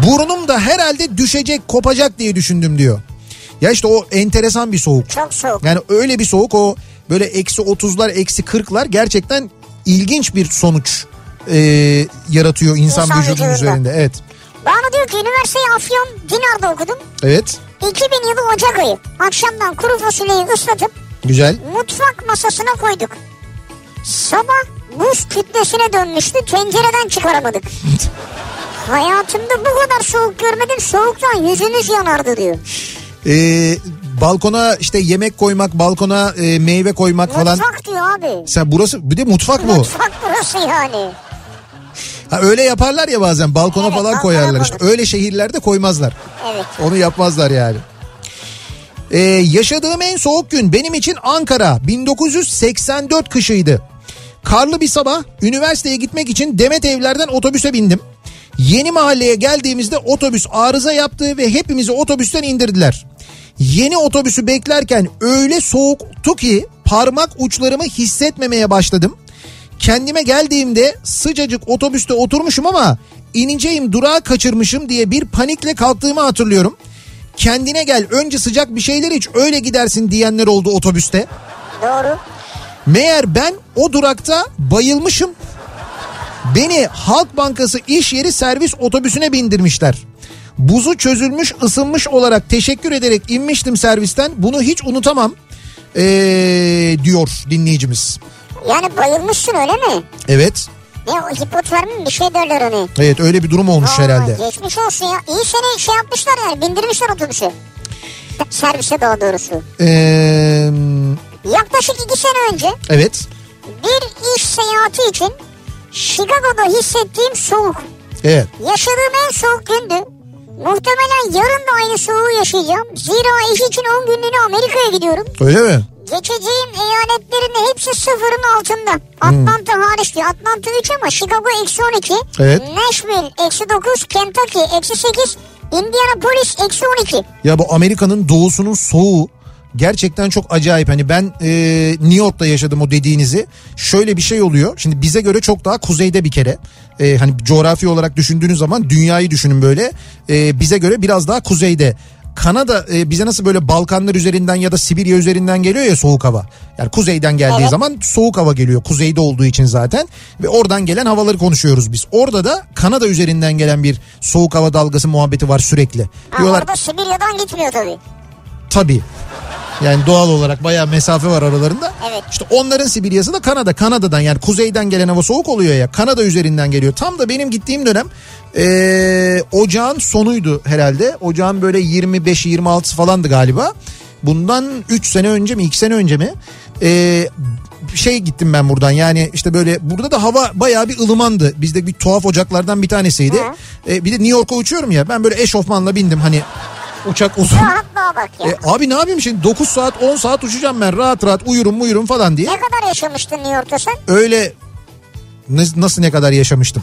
Burnum da herhalde düşecek kopacak diye düşündüm diyor. Ya işte o enteresan bir soğuk. Çok soğuk. Yani öyle bir soğuk o böyle eksi 30'lar eksi 40'lar gerçekten ilginç bir sonuç e, yaratıyor insan, İnsan vücudunun üzerinde. Evet. Bana diyor ki üniversiteyi Afyon Dinar'da okudum. Evet. 2000 yılı Ocak ayı. Akşamdan kuru fasulyeyi ıslatıp Güzel. mutfak masasına koyduk. Sabah buz kütlesine dönmüştü tencereden çıkaramadık. *laughs* Hayatımda bu kadar soğuk görmedim. Soğuktan yüzünüz yanardı diyor. Ee, balkona işte yemek koymak, balkona e, meyve koymak falan. Mutfak diyor abi. Sen burası bir de mutfak bu. Mutfak burası yani. Ha, öyle yaparlar ya bazen balkona Evet, falan koyarlar. İşte öyle şehirlerde koymazlar. Evet. Onu yapmazlar yani. Ee, yaşadığım en soğuk gün benim için Ankara 1984 kışıydı. Karlı bir sabah üniversiteye gitmek için Demet Evler'den otobüse bindim. Yeni mahalleye geldiğimizde otobüs arıza yaptı ve hepimizi otobüsten indirdiler. Yeni otobüsü beklerken öyle soğuktu ki parmak uçlarımı hissetmemeye başladım. Kendime geldiğimde sıcacık otobüste oturmuşum ama ineceğim durağı kaçırmışım diye bir panikle kalktığımı hatırlıyorum. Kendine gel önce sıcak bir şeyler iç öyle gidersin diyenler oldu otobüste. Doğru. Meğer ben o durakta bayılmışım. Beni Halk Bankası iş yeri servis otobüsüne bindirmişler. Buzu çözülmüş ısınmış olarak teşekkür ederek inmiştim servisten. Bunu hiç unutamam ee, diyor dinleyicimiz. Yani bayılmışsın öyle mi? Evet. Ne o hipotermi bir şey derler hani. Evet öyle bir durum olmuş Aa, herhalde. Geçmiş olsun ya. İyi seni şey yapmışlar yani bindirmişler otobüse. Servise daha doğrusu. Ee, Yaklaşık iki sene önce evet. bir iş seyahati için Chicago'da hissettiğim soğuk. Evet. Yaşadığım en soğuk gündü. Muhtemelen yarın da aynı soğuğu yaşayacağım. Zira iş için 10 günlüğüne Amerika'ya gidiyorum. Öyle mi? Geçeceğim eyaletlerin hepsi sıfırın altında. Atlanta hariç diyor. Atlanta 3 ama Chicago eksi 12. Evet. Nashville eksi 9. Kentucky eksi 8. Indianapolis eksi 12. Ya bu Amerika'nın doğusunun soğuğu gerçekten çok acayip. Hani ben e, New York'ta yaşadım o dediğinizi. Şöyle bir şey oluyor. Şimdi bize göre çok daha kuzeyde bir kere. E, hani coğrafi olarak düşündüğünüz zaman dünyayı düşünün böyle. E, bize göre biraz daha kuzeyde. Kanada e, bize nasıl böyle Balkanlar üzerinden ya da Sibirya üzerinden geliyor ya soğuk hava. Yani kuzeyden geldiği Evet. zaman soğuk hava geliyor. Kuzeyde olduğu için zaten. Ve oradan gelen havaları konuşuyoruz biz. Orada da Kanada üzerinden gelen bir soğuk hava dalgası muhabbeti var sürekli. Ha, Diyorlar orada Sibirya'dan gitmiyor tabii. Tabii. Yani doğal olarak bayağı mesafe var aralarında. Evet. İşte onların Sibirya'sı da Kanada. Kanada'dan yani kuzeyden gelen hava soğuk oluyor ya. Kanada üzerinden geliyor. Tam da benim gittiğim dönem eee, ocağın sonuydu herhalde. Ocağın böyle 25-26 falandı galiba. Bundan 3 sene önce mi 2 sene önce mi? Eee şey gittim ben buradan yani işte böyle burada da hava bayağı bir ılımandı. Bizde bir tuhaf ocaklardan bir tanesiydi. E, bir de New York'a uçuyorum ya ben böyle eşofmanla bindim hani uçak uzun. Rahatlığa bak ya. E, abi ne yapayım şimdi 9 saat 10 saat uçacağım ben rahat rahat uyurum uyurum falan diye. Ne kadar yaşamıştın New York'ta sen? Öyle nasıl ne kadar yaşamıştım.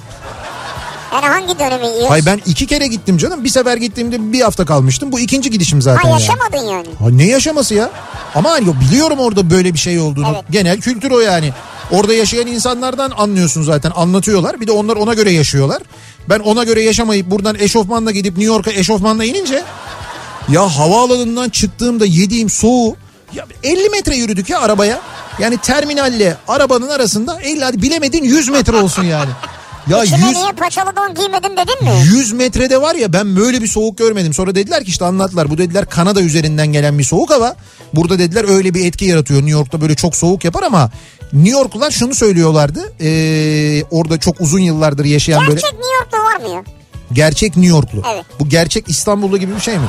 Yani hangi dönemi yiyorsun? Hay ben iki kere gittim canım. Bir sefer gittiğimde bir hafta kalmıştım. Bu ikinci gidişim zaten Ha yani. yaşamadın yani. Ha, ne yaşaması ya? Ama hani biliyorum orada böyle bir şey olduğunu. Evet. Genel kültür o yani. Orada yaşayan insanlardan anlıyorsun zaten. Anlatıyorlar. Bir de onlar ona göre yaşıyorlar. Ben ona göre yaşamayıp buradan eşofmanla gidip New York'a eşofmanla inince ya havaalanından çıktığımda yediğim soğuğu ya 50 metre yürüdük ya arabaya. Yani terminalle arabanın arasında 50 hadi bilemedin 100 metre olsun yani. *laughs* Ya İçine 100 niye paçalı don giymedin dedin mi? 100 metrede var ya ben böyle bir soğuk görmedim. Sonra dediler ki işte anlattılar. Bu dediler Kanada üzerinden gelen bir soğuk hava. Burada dediler öyle bir etki yaratıyor. New York'ta böyle çok soğuk yapar ama New Yorklular şunu söylüyorlardı. Ee, orada çok uzun yıllardır yaşayan böyle Gerçek New York'ta var mı gerçek New Yorklu. Evet. Bu gerçek İstanbullu gibi bir şey mi?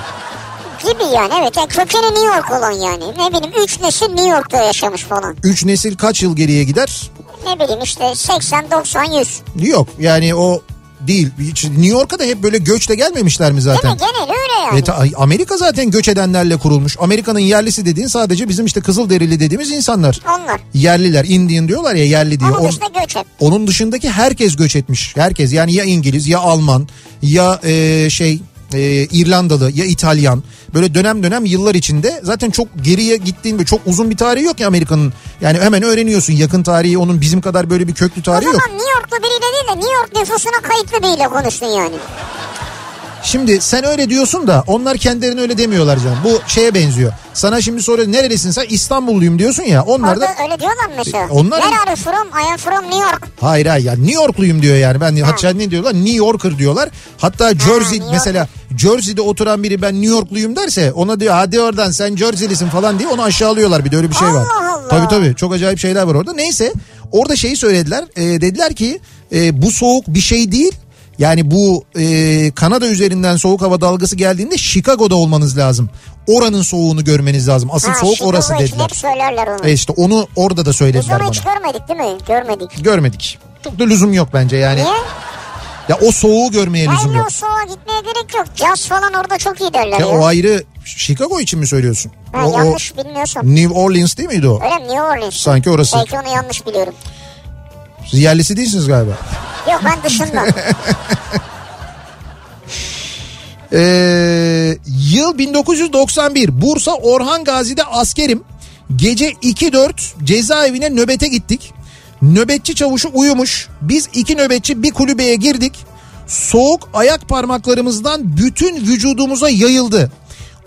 Gibi yani evet. Yani kökeni New York olan yani. Ne bileyim 3 nesil New York'ta yaşamış falan. Üç nesil kaç yıl geriye gider? Ne bileyim işte 80, 90, 100. Yok yani o değil. Hiç New York'a da hep böyle göçle gelmemişler mi Değil zaten? mi? Genel öyle yani. E, ta- Amerika zaten göç edenlerle kurulmuş. Amerika'nın yerlisi dediğin sadece bizim işte Kızılderili dediğimiz insanlar. Onlar. Yerliler, Indian diyorlar ya yerli diye. Ama On- dışında göç hep. onun dışındaki herkes göç etmiş. Herkes yani ya İngiliz ya Alman ya e, şey e, İrlandalı ya İtalyan böyle dönem dönem yıllar içinde zaten çok geriye gittiğin ve çok uzun bir tarihi yok ya Amerika'nın. Yani hemen öğreniyorsun yakın tarihi onun bizim kadar böyle bir köklü O tarihi yok. zaman New Yorklu biriyle değil de New York nüfusuna kayıtlı biriyle konuştun yani. Şimdi sen öyle diyorsun da onlar kendilerine öyle demiyorlar canım. Bu şeye benziyor. Sana şimdi soruyor nerelisin sen İstanbulluyum diyorsun ya. Onlar da öyle diyorlar mı mesela? Onlar- Where are you from? I am from New York. hayır hayır ya New Yorkluyum diyor yani. Ben hatta ne diyorlar? New Yorker diyorlar. Hatta Jersey New mesela Jersey'de oturan biri ben New Yorkluyum derse ona diyor hadi oradan sen Jersey'lisin falan diye onu aşağılıyorlar. Bir de öyle bir şey var. Allah Allah. Tabii tabii çok acayip şeyler var orada. Neyse orada şeyi söylediler. E, dediler ki e, bu soğuk bir şey değil. Yani bu e, Kanada üzerinden soğuk hava dalgası geldiğinde Chicago'da olmanız lazım. Oranın soğuğunu görmeniz lazım. Asıl Ha, soğuk Chicago orası dediler. hep söylerler onu. E işte onu orada da Biz söylediler onu bana. hiç görmedik değil mi? Görmedik. Görmedik. Çok da lüzum yok bence yani. Niye? Ya o soğuğu görmeye lüzum Hayır yok. o soğuğa gitmeye gerek yok. Caz falan orada çok iyi derler Ya ya. o ayrı Chicago için mi söylüyorsun? Ha, o, o yanlış bilmiyorsun. New Orleans değil miydi o? Öyle? New Orleans. Sanki orası. Belki onu yanlış biliyorum. Siz yerlisi değilsiniz galiba. Yok ben dışında. *laughs* Ee, yıl 1991 Bursa Orhan Gazi'de askerim. Gece 2-4 cezaevine nöbete gittik. Nöbetçi çavuşu uyumuş. Biz iki nöbetçi bir kulübeye girdik. Soğuk ayak parmaklarımızdan bütün vücudumuza yayıldı.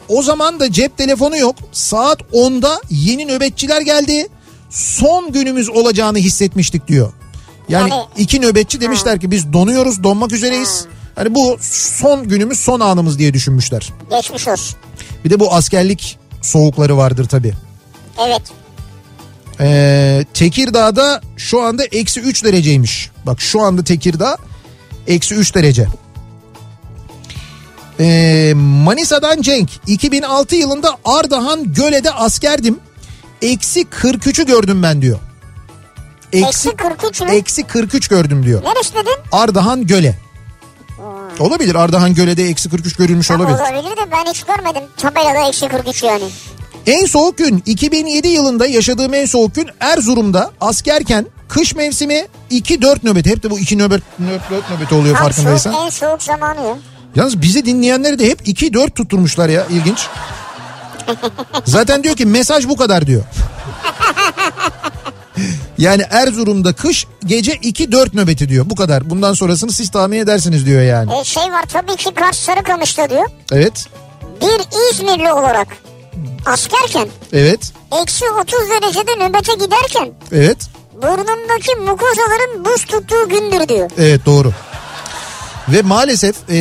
O zaman da cep telefonu yok. Saat 10'da yeni nöbetçiler geldi. Son günümüz olacağını hissetmiştik diyor. Yani Yani- iki nöbetçi demişler ki biz donuyoruz, donmak üzereyiz. Hani bu son günümüz, son anımız diye düşünmüşler. Geçmiş olsun. Bir de bu askerlik soğukları vardır tabii. Evet. Ee, Tekirdağ'da şu anda eksi 3 dereceymiş. Bak şu anda Tekirdağ eksi 3 derece. Ee, Manisa'dan Cenk 2006 yılında Ardahan Göle'de askerdim. Eksi 43'ü gördüm ben diyor. Eksi 43 mü? Eksi 43 gördüm diyor. Neresi dedin? Ardahan Göle. Olabilir Ardahan Göle'de eksi 43 görülmüş Olabilir. olabilir. olabilir de ben hiç görmedim. Tabelada eksi 43 yani. En soğuk gün 2007 yılında yaşadığım en soğuk gün Erzurum'da askerken kış mevsimi 2-4 nöbet. Hep de bu 2 nöbet, nöbet, nöbet nöbeti oluyor soğuk, farkındaysan. en soğuk zamanı ya. Yalnız bizi dinleyenleri de hep 2-4 tutturmuşlar ya ilginç. *laughs* Zaten diyor ki mesaj bu kadar diyor. *laughs* Yani Erzurum'da kış gece 2-4 nöbeti diyor. Bu kadar. Bundan sonrasını siz tahmin edersiniz diyor yani. E, şey var tabii ki Kars Sarıkamış'ta diyor. Evet. Bir İzmirli olarak askerken Evet. eksi 30 derecede nöbete giderken Evet. burnundaki mukozaların buz tuttuğu gündür diyor. Evet doğru. Ve maalesef e,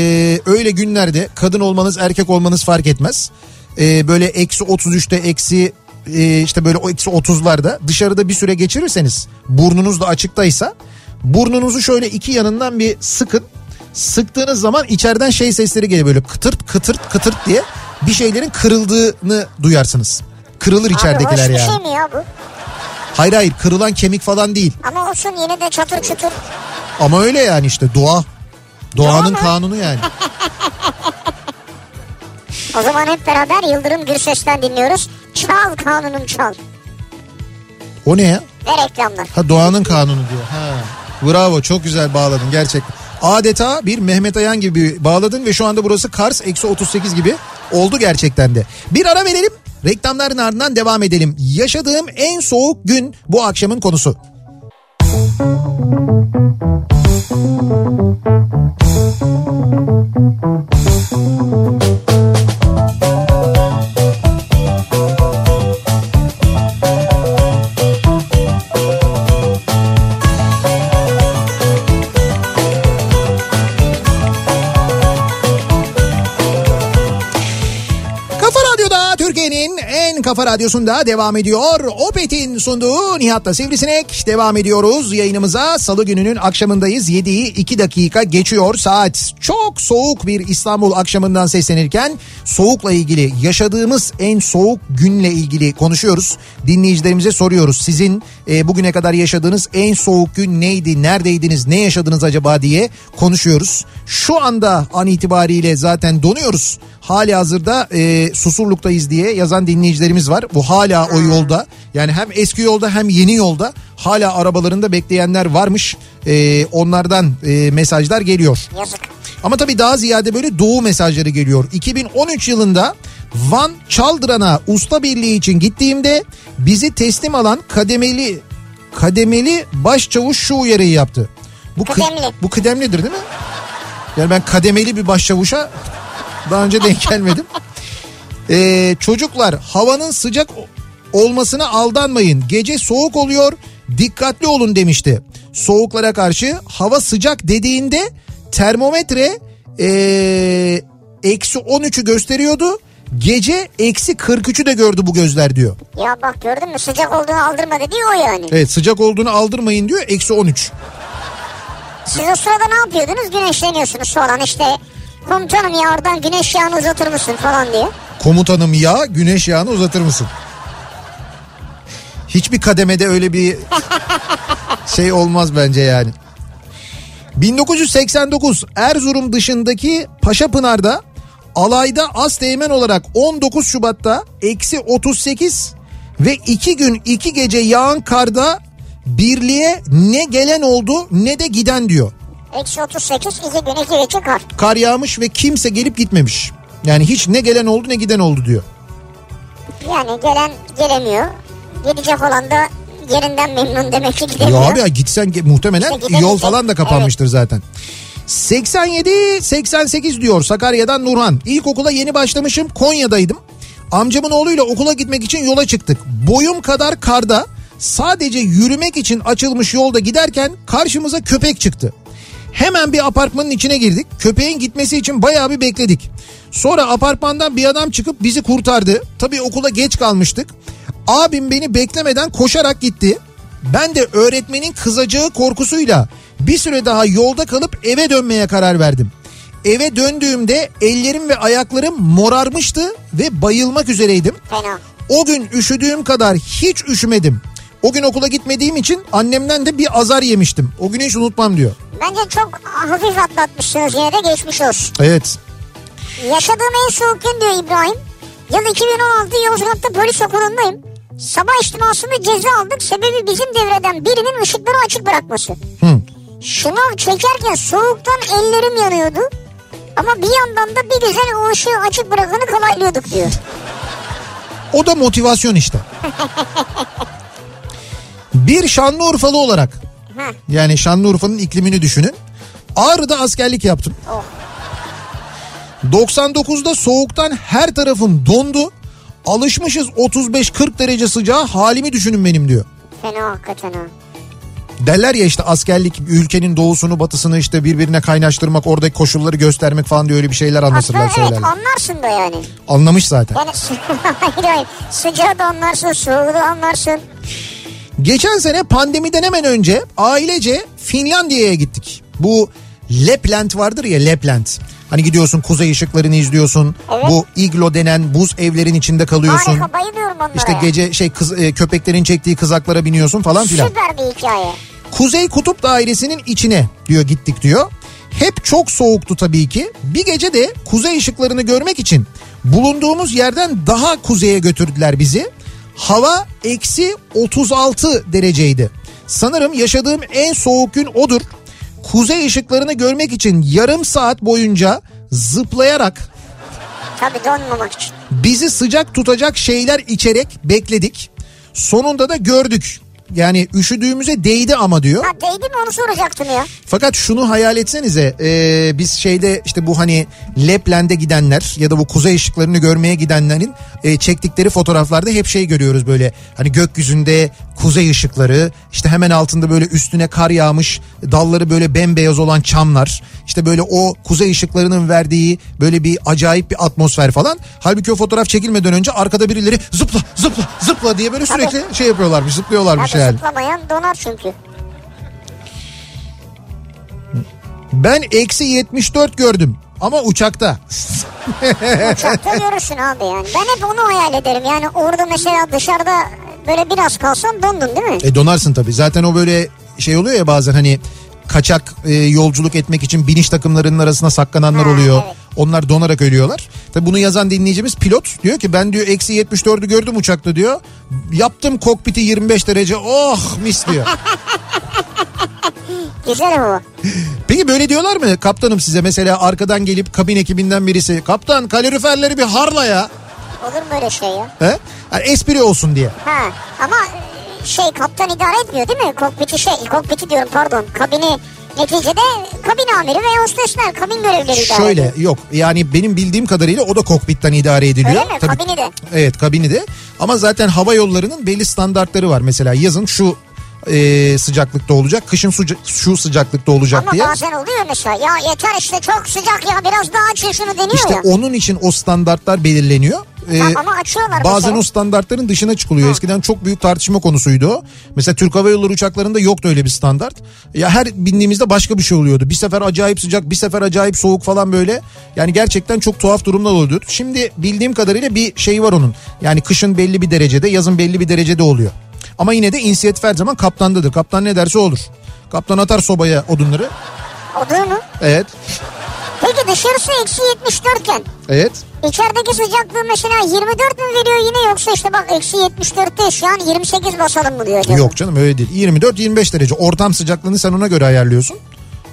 öyle günlerde kadın olmanız erkek olmanız fark etmez. E, böyle eksi 33'te eksi e, işte böyle o eksi 30'larda dışarıda bir süre geçirirseniz burnunuz da açıktaysa burnunuzu şöyle iki yanından bir sıkın. Sıktığınız zaman içeriden şey sesleri geliyor böyle kıtırt kıtırt kıtırt diye bir şeylerin kırıldığını duyarsınız. Kırılır Abi içeridekiler yani. şey mi ya bu? Hayır hayır kırılan kemik falan değil. Ama olsun yine de çatır çutur. Ama öyle yani işte doğa. Doğanın mı? kanunu yani. *laughs* O zaman hep beraber Yıldırım Gürses'ten dinliyoruz. Çal kanunum çal. O ne ya? Ve reklamlar. Ha doğanın kanunu diyor. Ha. Bravo çok güzel bağladın gerçekten. Adeta bir Mehmet Ayan gibi bağladın ve şu anda burası Kars eksi 38 gibi oldu gerçekten de. Bir ara verelim reklamların ardından devam edelim. Yaşadığım en soğuk gün bu akşamın konusu. Kafa kafa radyosunda devam ediyor. Opet'in sunduğu Nihat'la Sivrisinek devam ediyoruz. Yayınımıza salı gününün akşamındayız. 7'yi 2 dakika geçiyor saat. Çok soğuk bir İstanbul akşamından seslenirken soğukla ilgili yaşadığımız en soğuk günle ilgili konuşuyoruz. Dinleyicilerimize soruyoruz. Sizin e, bugüne kadar yaşadığınız en soğuk gün neydi? Neredeydiniz? Ne yaşadınız acaba diye konuşuyoruz. Şu anda an itibariyle zaten donuyoruz. Hali hazırda e, Susurluk'tayız diye yazan dinleyicilerimiz var. Bu hala o yolda. Yani hem eski yolda hem yeni yolda hala arabalarında bekleyenler varmış. Ee, onlardan e, mesajlar geliyor. Yazık. Ama tabii daha ziyade böyle doğu mesajları geliyor. 2013 yılında Van Çaldıran'a usta birliği için gittiğimde bizi teslim alan kademeli kademeli başçavuş şu uyarıyı yaptı. Bu kı- Kıdemli. bu kıdemlidir değil mi? Yani ben kademeli bir başçavuşa daha önce denk gelmedim. Ee, çocuklar havanın sıcak olmasına aldanmayın. Gece soğuk oluyor dikkatli olun demişti. Soğuklara karşı hava sıcak dediğinde termometre ee, eksi 13'ü gösteriyordu. Gece eksi 43'ü de gördü bu gözler diyor. Ya bak gördün mü sıcak olduğunu aldırmadı diyor o yani. Evet sıcak olduğunu aldırmayın diyor eksi 13. Siz o sırada ne yapıyordunuz? Güneşleniyorsunuz falan işte. Komutanım ya oradan güneş yağını uzatır mısın falan diye. Komutanım ya güneş yağını uzatır mısın? Hiçbir kademede öyle bir *laughs* şey olmaz bence yani. 1989 Erzurum dışındaki Paşapınar'da alayda az teğmen olarak 19 Şubat'ta eksi 38 ve 2 gün 2 gece yağan karda birliğe ne gelen oldu ne de giden diyor. Eksi 38 iki gün iki gece kar. Kar yağmış ve kimse gelip gitmemiş. Yani hiç ne gelen oldu ne giden oldu diyor. Yani gelen gelemiyor. Gidecek olan da yerinden memnun demek ki Ya gidemiyor. abi ya gitsen muhtemelen İşte yol falan da kapanmıştır zaten. 87-88 diyor Sakarya'dan Nurhan. İlkokula yeni başlamışım Konya'daydım. Amcamın oğluyla okula gitmek için yola çıktık. Boyum kadar karda sadece yürümek için açılmış yolda giderken karşımıza köpek çıktı. Hemen bir apartmanın içine girdik. Köpeğin gitmesi için bayağı bir bekledik. Sonra apartmandan bir adam çıkıp bizi kurtardı. Tabii okula geç kalmıştık. Abim beni beklemeden koşarak gitti. Ben de öğretmenin kızacağı korkusuyla bir süre daha yolda kalıp eve dönmeye karar verdim. Eve döndüğümde ellerim ve ayaklarım morarmıştı ve bayılmak üzereydim. Fena. O gün üşüdüğüm kadar hiç üşümedim. O gün okula gitmediğim için annemden de bir azar yemiştim. O günü hiç unutmam diyor. Bence çok hafif atlatmışsınız yine de geçmiş olsun. Evet. Yaşadığım en soğuk gün diyor İbrahim. Yıl 2016 Yozgat'ta polis okulundayım. Sabah içtimasında ceza aldık. Sebebi bizim devreden birinin ışıkları açık bırakması. Hı. Şınav çekerken soğuktan ellerim yanıyordu. Ama bir yandan da bir güzel o ışığı açık bırakanı kolaylıyorduk diyor. O da motivasyon işte. *laughs* bir Şanlıurfalı olarak Yani Şanlıurfa'nın iklimini düşünün. Ağrı'da askerlik yaptım. Oh. 99'da soğuktan her tarafım dondu. Alışmışız 35-40 derece sıcağa halimi düşünün benim diyor. Fena hakikaten ha. Derler ya işte askerlik ülkenin doğusunu batısını işte birbirine kaynaştırmak oradaki koşulları göstermek falan diye öyle bir şeyler anlatırlar Aslında evet söylerler. anlarsın da yani. Anlamış zaten. Yani *laughs* hayır hayır. Sıcağı da anlarsın, soğuğu da anlarsın. Geçen sene pandemiden hemen önce ailece Finlandiya'ya gittik. Bu Lapland vardır ya Lapland. Hani gidiyorsun kuzey ışıklarını izliyorsun. Evet. Bu iglo denen buz evlerin içinde kalıyorsun. Harika bayılıyorum onlara. İşte gece şey kız, e, köpeklerin çektiği kızaklara biniyorsun falan filan. Süper bir hikaye. Kuzey Kutup Dairesi'nin içine diyor gittik diyor. Hep çok soğuktu tabii ki. Bir gece de kuzey ışıklarını görmek için bulunduğumuz yerden daha kuzeye götürdüler bizi. Hava eksi 36 dereceydi. Sanırım yaşadığım en soğuk gün odur. Kuzey ışıklarını görmek için yarım saat boyunca zıplayarak Tabii donmamak için. bizi sıcak tutacak şeyler içerek bekledik. Sonunda da gördük. Yani üşüdüğümüze değdi ama diyor. Ha değdi mi onu soracaktım ya. Fakat şunu hayal etsenize e, biz şeyde işte bu hani Lapland'e gidenler ya da bu kuzey ışıklarını görmeye gidenlerin e, çektikleri fotoğraflarda hep şey görüyoruz böyle hani gökyüzünde kuzey ışıkları işte hemen altında böyle üstüne kar yağmış dalları böyle bembeyaz olan çamlar işte böyle o kuzey ışıklarının verdiği böyle bir acayip bir atmosfer falan. Halbuki o fotoğraf çekilmeden önce arkada birileri zıpla zıpla zıpla diye böyle sürekli şey yapıyorlarmış zıplıyorlarmış Tabii yani. zıplamayan donar çünkü. Ben eksi 74 gördüm ama uçakta. Uçakta görürsün abi yani. Ben hep onu hayal ederim. Yani orada mesela dışarıda böyle biraz kalsan dondun değil mi? E donarsın tabii. Zaten o böyle şey oluyor ya bazen hani kaçak e, yolculuk etmek için biniş takımlarının arasına saklananlar Ha, oluyor. evet. Onlar donarak ölüyorlar. Tabi bunu yazan dinleyicimiz pilot diyor ki ben diyor eksi 74'ü gördüm uçakta diyor. Yaptım kokpiti 25 derece oh mis diyor. *laughs* Güzel bu. Peki böyle diyorlar mı kaptanım size mesela arkadan gelip kabin ekibinden birisi kaptan kaloriferleri bir harla ya. Olur mu öyle şey ya? He? Yani espri olsun diye. Ha ama e, şey kaptan idare etmiyor değil mi? Kokpiti şey kokpiti diyorum pardon kabini neticede kabin amiri ve hostesler kabin görevlileri idare Şöyle ediyor. yok yani benim bildiğim kadarıyla o da kokpitten idare ediliyor. Öyle mi? Kabini de. Evet kabini de ama zaten hava yollarının belli standartları var. Mesela yazın şu e, sıcaklıkta olacak kışın su, şu sıcaklıkta olacak Ama diye. bazen oluyor mesela ya yeter işte çok sıcak ya biraz daha açın şunu deniyor İşte ya. onun için o standartlar belirleniyor. Açıyorlar bazen mesela. o standartların dışına çıkılıyor. Eskiden çok büyük tartışma konusuydu o. Mesela Türk Hava Yolları uçaklarında yoktu öyle bir standart. Ya her bindiğimizde başka bir şey oluyordu. Bir sefer acayip sıcak, bir sefer acayip soğuk falan böyle. Yani gerçekten çok tuhaf durumlar oluyordu. Şimdi bildiğim kadarıyla bir şey var onun. Yani kışın belli bir derecede, yazın belli bir derecede oluyor. Ama yine de inisiyatif her zaman kaptandadır. Kaptan ne derse olur. Kaptan atar sobaya odunları. Odun mu? Evet. Peki dışarısı eksi 74 iken Evet. içerideki sıcaklığı mesela 24 mi veriyor yine yoksa işte bak eksi 74'te şu an 28 basalım mı diyor acaba? Yok canım öyle değil. 24-25 derece. Ortam sıcaklığını sen ona göre ayarlıyorsun.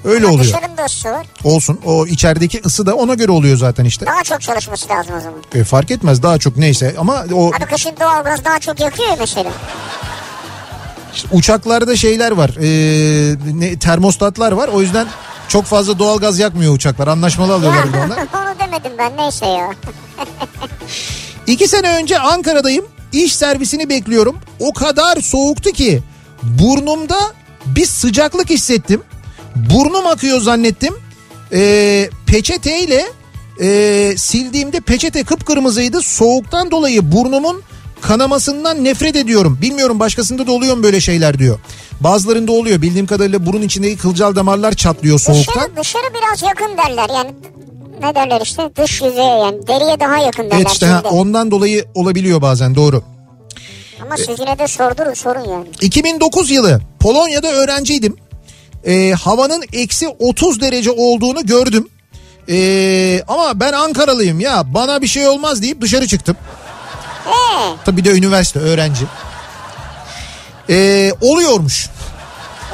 Öyle Ama oluyor. Dışarının da var. Olsun. O içerideki ısı da ona göre oluyor zaten işte. Daha çok çalışması lazım o zaman. E, fark etmez daha çok neyse ama o Abi kışın doğalgaz daha çok yakıyor ya mesela. İşte uçaklarda şeyler var. E, ne, termostatlar var. O yüzden çok fazla doğalgaz yakmıyor uçaklar. Anlaşmalı alıyorlar onlar. *laughs* onu demedim ben neyse ya. *laughs* İki sene önce Ankara'dayım. İş servisini bekliyorum. O kadar soğuktu ki burnumda bir sıcaklık hissettim. Burnum akıyor zannettim. Ee, peçeteyle e, sildiğimde peçete kıpkırmızıydı. Soğuktan dolayı burnumun kanamasından nefret ediyorum. Bilmiyorum başkasında da oluyor mu böyle şeyler diyor. Bazılarında oluyor. Bildiğim kadarıyla burun içindeki kılcal damarlar çatlıyor soğuktan. Dışarı, dışarı biraz yakın derler yani. Ne derler işte dış yüzeye yani deriye daha yakın derler. Evet işte ha, ondan dolayı olabiliyor bazen doğru. Ama siz yine de sordurun sorun yani. 2009 yılı Polonya'da öğrenciydim. Ee, havanın eksi 30 derece olduğunu gördüm. Ee, ama ben Ankaralıyım ya bana bir şey olmaz deyip dışarı çıktım. Tabii bir de üniversite öğrenci. Ee, oluyormuş.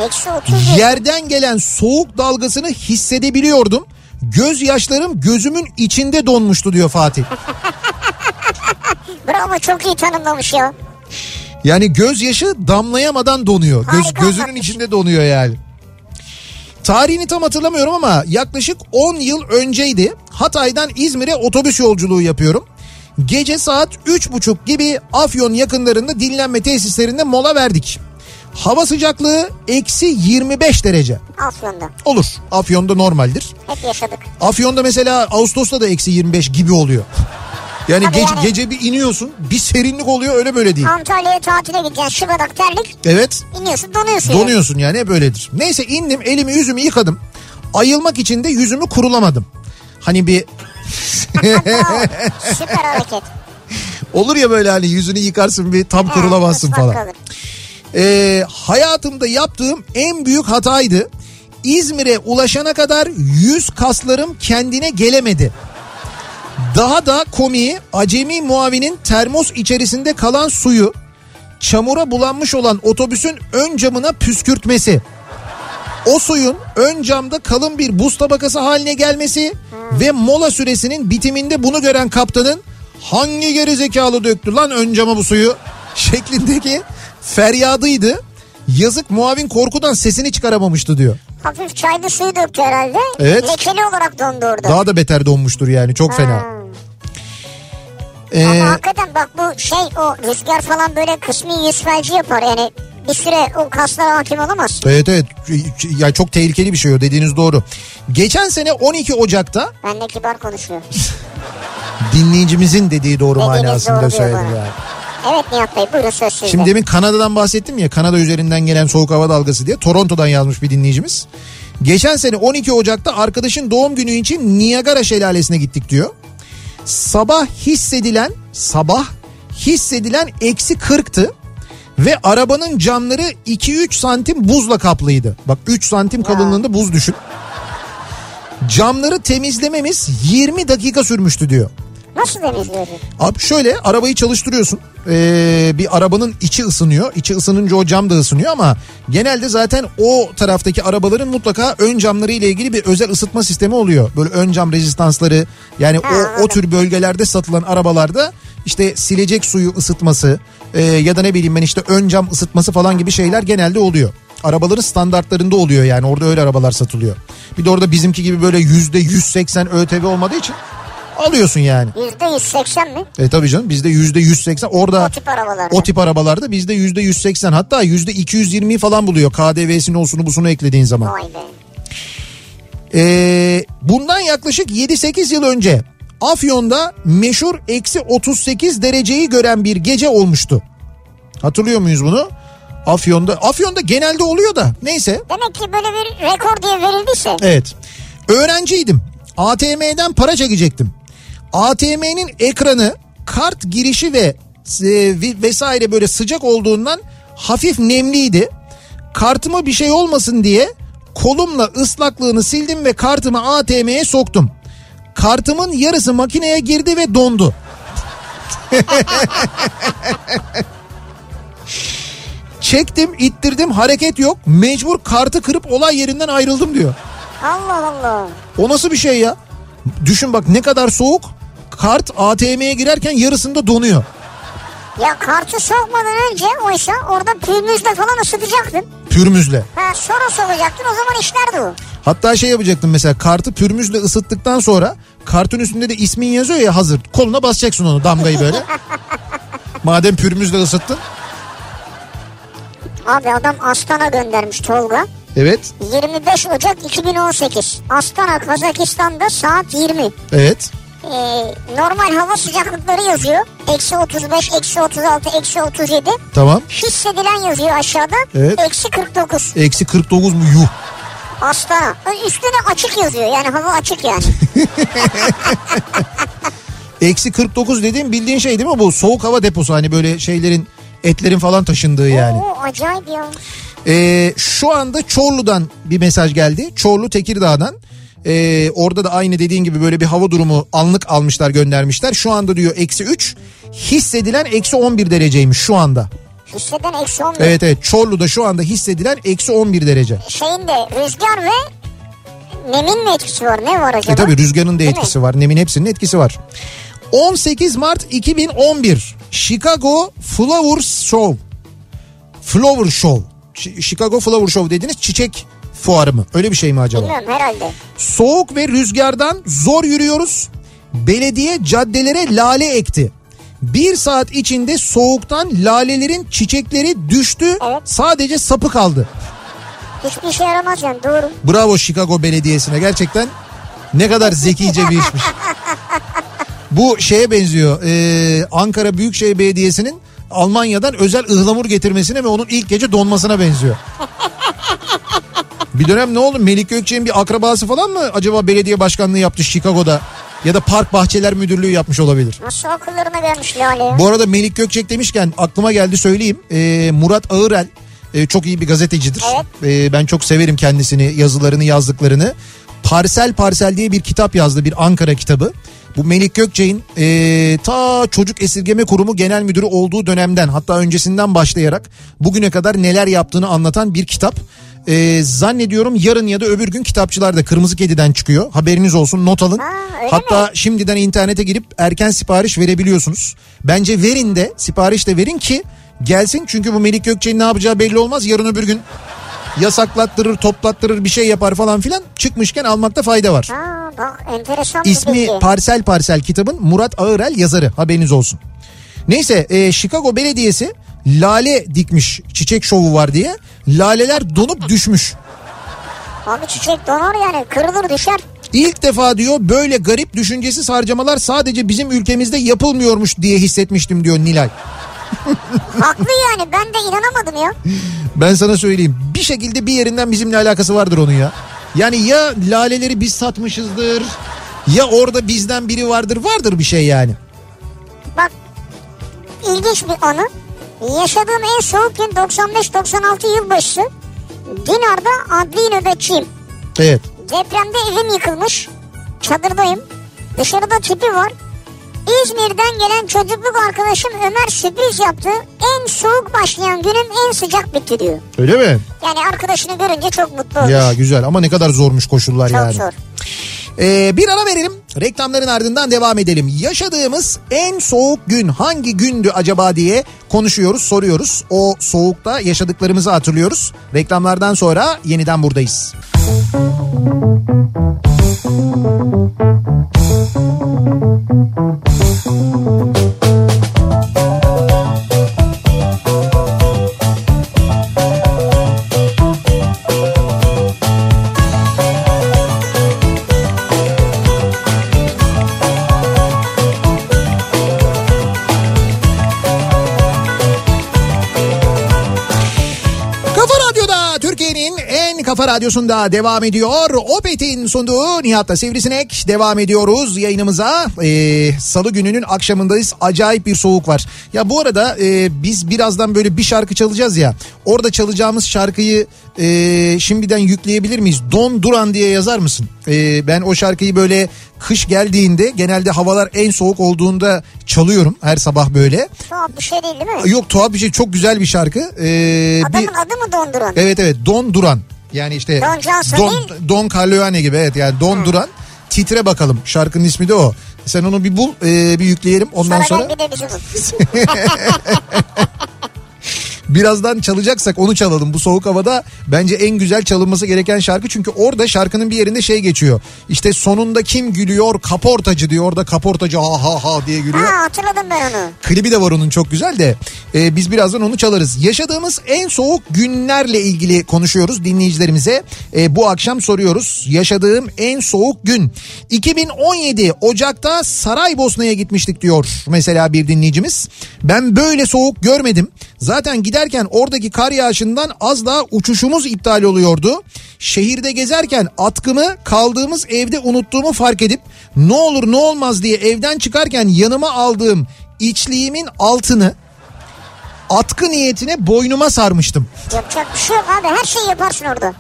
eksi 30 diyor. Yerden gelen soğuk dalgasını hissedebiliyordum. Gözyaşlarım gözümün içinde donmuştu diyor Fatih. Bravo çok iyi tanımlamış ya. Yani gözyaşı damlayamadan donuyor. Göz, gözünün içinde donuyor yani. Tarihini tam hatırlamıyorum ama yaklaşık 10 yıl önceydi. Hatay'dan İzmir'e otobüs yolculuğu yapıyorum. Gece saat 3.30 gibi Afyon yakınlarında dinlenme tesislerinde mola verdik. Hava sıcaklığı eksi 25 derece. Afyon'da. Olur. Afyon'da normaldir. Hep yaşadık. Afyon'da mesela Ağustos'ta da eksi 25 gibi oluyor. Yani, Tabii gece, yani- gece bir iniyorsun bir serinlik oluyor öyle böyle değil. Antalya'ya tatile gideceksin şıbadak terlik Evet iniyorsun donuyorsun. yani. Donuyorsun yani hep öyledir. Neyse indim elimi yüzümü yıkadım. Ayılmak için de yüzümü kurulamadım. Hani bir. *laughs* Süper hareket. olur ya böyle hani yüzünü yıkarsın bir tam kurulamazsın falan. kalır. Ee, hayatımda yaptığım en büyük hataydı. İzmir'e ulaşana kadar yüz kaslarım kendine gelemedi. Daha da komiği acemi muavinin termos içerisinde kalan suyu çamura bulanmış olan otobüsün ön camına püskürtmesi. O suyun ön camda kalın bir buz tabakası haline gelmesi ve mola süresinin bitiminde bunu gören kaptanın hangi gerizekalı döktü lan ön cama bu suyu şeklindeki feryadıydı. Yazık muavin korkudan sesini çıkaramamıştı diyor. Hafif çaylı suyu döktü herhalde. Evet. Lekeli olarak dondu orada. Daha da beter donmuştur yani çok fena. Hmm. Ee, Ama hakikaten bak bu şey o rüzgar falan böyle kısmi yüz felci yapar yani bir süre o kaslara hakim olamaz. evet evet ya çok tehlikeli bir şey o dediğiniz doğru. Geçen sene 12 Ocak'ta *laughs* Ben de kibar konuşuyor. dinleyicimizin dediği doğru Dediğiniz manasında doğru söyledim yani. Evet Nihat Bey buyurun söz sizde. Şimdi demin Kanada'dan bahsettim ya Kanada üzerinden gelen soğuk hava dalgası diye Toronto'dan yazmış bir dinleyicimiz. Geçen sene 12 Ocak'ta arkadaşın doğum günü için Niagara Şelalesi'ne gittik diyor. Sabah hissedilen sabah hissedilen eksi 40'tı ve arabanın camları 2-3 santim buzla kaplıydı. Bak 3 santim kalınlığında buz düşün. Camları temizlememiz 20 dakika sürmüştü diyor. Nasıl temizliyorsun? Abi şöyle arabayı çalıştırıyorsun. Ee, bir arabanın içi ısınıyor. İçi ısınınca o cam da ısınıyor ama genelde zaten o taraftaki arabaların mutlaka ön camları ile ilgili bir özel ısıtma sistemi oluyor. Böyle ön cam rezistansları yani Ha, o, o tür bölgelerde satılan arabalarda işte silecek suyu ısıtması e, ya da ne bileyim ben işte ön cam ısıtması falan gibi şeyler genelde oluyor. Arabaların standartlarında oluyor yani orada öyle arabalar satılıyor. Bir de orada bizimki gibi böyle yüzde 180 ÖTV olmadığı için alıyorsun yani. Yüzde 180 mi? E tabii canım bizde yüzde 180 orada O tip arabalarda. o tip arabalarda bizde yüzde 180 hatta yüzde 220 falan buluyor KDV'sini olsunu busunu eklediğin zaman. Vay be. Ee, bundan yaklaşık 7-8 yıl önce Afyon'da meşhur eksi 38 dereceyi gören bir gece olmuştu. Hatırlıyor muyuz bunu? Afyon'da Afyon'da genelde oluyor da neyse Demek ki böyle bir rekor diye verildiyse. Evet. Öğrenciydim. ATM'den para çekecektim. ATM'nin ekranı kart girişi ve e, vesaire böyle sıcak olduğundan hafif nemliydi. Kartıma bir şey olmasın diye kolumla ıslaklığını sildim ve kartımı ATM'ye soktum. Kartımın yarısı makineye girdi ve dondu. *laughs* Çektim, ittirdim, hareket yok. Mecbur kartı kırıp olay yerinden ayrıldım diyor. Allah Allah. O nasıl bir şey ya? Düşün bak ne kadar soğuk. Kart ATM'ye girerken yarısında donuyor. Ya kartı sokmadan önce oysa orada pürmüzle falan ısıtacaktın. Pürmüzle. Ha sonra sokacaktın o zaman işlerdi o. Hatta şey yapacaktım mesela kartı pürmüzle ısıttıktan sonra kartın üstünde de ismin yazıyor ya hazır. Koluna basacaksın onu damgayı böyle. *laughs* Madem pürmüzle ısıttın. Abi adam Astana göndermiş Tolga. Evet. 25 Ocak 2018. Astana Kazakistan'da saat 20. Evet. Ee, normal hava sıcaklıkları yazıyor. Eksi 35, eksi 36, eksi 37. Tamam. Hissedilen yazıyor aşağıda. Evet. Eksi 49. Eksi 49 mu yuh. Astana. Üstüne açık yazıyor. Yani hava açık yani. *laughs* Eksi 49 dediğim bildiğin şey değil mi bu? Soğuk hava deposu hani böyle şeylerin etlerin falan taşındığı yani. Oo acayip ya. Ee, şu anda Çorlu'dan bir mesaj geldi. Çorlu Tekirdağ'dan. Ee, orada da aynı dediğin gibi böyle bir hava durumu anlık almışlar göndermişler. Şu anda diyor eksi 3 hissedilen eksi 11 dereceymiş şu anda. Hisseden eksi 11. Evet evet Çorlu'da şu anda hissedilen eksi 11 derece. Şeyin de rüzgar ve nemin mi etkisi var? Ne var acaba? E tabi rüzgarın da Değil mi? etkisi var. Nemin hepsinin etkisi var. 18 Mart 2011 Chicago Flowers Show. Flower Show. Chicago Flower Show dediğiniz çiçek fuarı mı? Öyle bir şey mi acaba? Bilmiyorum herhalde. Soğuk ve rüzgardan zor yürüyoruz. Belediye caddelere lale ekti. Bir saat içinde soğuktan lalelerin çiçekleri düştü. Evet. Sadece sapı kaldı. Hiçbir işe yaramaz yani doğru. Bravo Chicago Belediyesi'ne gerçekten ne kadar zekice bir işmiş. *laughs* Bu şeye benziyor. Ee, Ankara Büyükşehir Belediyesi'nin Almanya'dan özel ıhlamur getirmesine ve onun ilk gece donmasına benziyor. Bir dönem ne oldu? Melik Gökçe'nin bir akrabası falan mı acaba belediye başkanlığı yaptı Chicago'da? Ya da Park Bahçeler Müdürlüğü yapmış olabilir. Nasıl akıllarına gelmiş Lale? Bu arada Melik Gökçek demişken aklıma geldi söyleyeyim. Ee, Murat Ağırel e, çok iyi bir gazetecidir. Ee, ben çok severim kendisini, yazılarını, yazdıklarını. Parsel Parsel diye bir kitap yazdı, bir Ankara kitabı. Bu Melik Gökçek'in e, ta çocuk esirgeme kurumu genel müdürü olduğu dönemden hatta öncesinden başlayarak bugüne kadar neler yaptığını anlatan bir kitap. E, zannediyorum yarın ya da öbür gün kitapçılarda Kırmızı Kedi'den çıkıyor. Haberiniz olsun not alın. Öyle Hatta şimdiden internete girip erken sipariş verebiliyorsunuz. Bence verin de sipariş de verin ki gelsin. Çünkü bu Melik Gökçe'nin ne yapacağı belli olmaz. Yarın öbür gün yasaklattırır, toplattırır bir şey yapar falan filan. Çıkmışken almakta fayda var. Ha bak enteresan bir İsmi bilgi. Parsel Parsel kitabın Murat Ağırel yazarı haberiniz olsun. Neyse e, Chicago Belediyesi lale dikmiş çiçek şovu var diye. Laleler donup düşmüş. Abi çiçek donar yani kırılır düşer. İlk defa diyor böyle garip düşüncesiz harcamalar sadece bizim ülkemizde yapılmıyormuş diye hissetmiştim diyor Nilay. Haklı yani ben de inanamadım ya. Ben sana söyleyeyim bir şekilde bir yerinden bizimle alakası vardır onun ya. Yani ya laleleri biz satmışızdır ya orada bizden biri vardır vardır bir şey yani. Bak ilginç bir anı. Yaşadığım en soğuk gün 95-96 yılbaşı. Dinar'da adli nöbetçiyim. Evet Depremde evim yıkılmış. Çadırdayım. Dışarıda tipi var. İzmir'den gelen çocukluk arkadaşım Ömer sürpriz yaptı. En soğuk başlayan günüm en sıcak bitti diyor. Öyle mi? Yani arkadaşını görünce çok mutlu olmuş. Ya güzel ama ne kadar zormuş koşullar çok yani. zor. Ee, bir ara verelim. Reklamların ardından devam edelim. Yaşadığımız en soğuk gün hangi gündü acaba diye konuşuyoruz, soruyoruz. O soğukta yaşadıklarımızı hatırlıyoruz. Reklamlardan sonra yeniden buradayız. Kafa kafa radyosunda devam ediyor. Opet'in sunduğu Nihat'la Sivrisinek devam ediyoruz yayınımıza. Ee, Salı gününün akşamındayız. Acayip bir soğuk var. Ya bu arada e, biz birazdan böyle bir şarkı çalacağız ya. Orada çalacağımız şarkıyı e, şimdiden yükleyebilir miyiz? Don Duran diye yazar mısın? E, ben o şarkıyı böyle kış geldiğinde genelde havalar en soğuk olduğunda çalıyorum her sabah böyle. Tuhaf bir şey değil değil mi? Yok tuhaf bir şey çok güzel bir şarkı. Ee, Adamın bir, adı mı donduran? evet evet Don Duran. Yani işte Don Johnson Don. Don Corleone gibi evet yani Don Duran. Titre bakalım şarkının ismi de o. Sen onu bir bul e, bir yükleyelim ondan Sonra, sonra bir de bizim. *laughs* birazdan çalacaksak onu çalalım. Bu soğuk havada bence en güzel çalınması gereken şarkı. Çünkü orada şarkının bir yerinde şey geçiyor. İşte sonunda kim gülüyor kaportacı diyor. Orada kaportacı ha ha ha diye gülüyor. ha hatırladım ben onu. Klibi de var onun çok güzel de e, biz birazdan onu çalarız. Yaşadığımız en soğuk günlerle ilgili konuşuyoruz dinleyicilerimize. E, bu akşam soruyoruz. Yaşadığım en soğuk gün. 2017 Ocak'ta Saraybosna'ya gitmiştik diyor mesela bir dinleyicimiz. Ben böyle soğuk görmedim. Zaten giderken oradaki kar yağışından az daha uçuşumuz iptal oluyordu. Şehirde gezerken atkımı kaldığımız evde unuttuğumu fark edip ne olur ne olmaz diye evden çıkarken yanıma aldığım içliğimin altını atkı niyetine boynuma sarmıştım. Yapacak bir şey yok abi her şeyi yaparsın orada.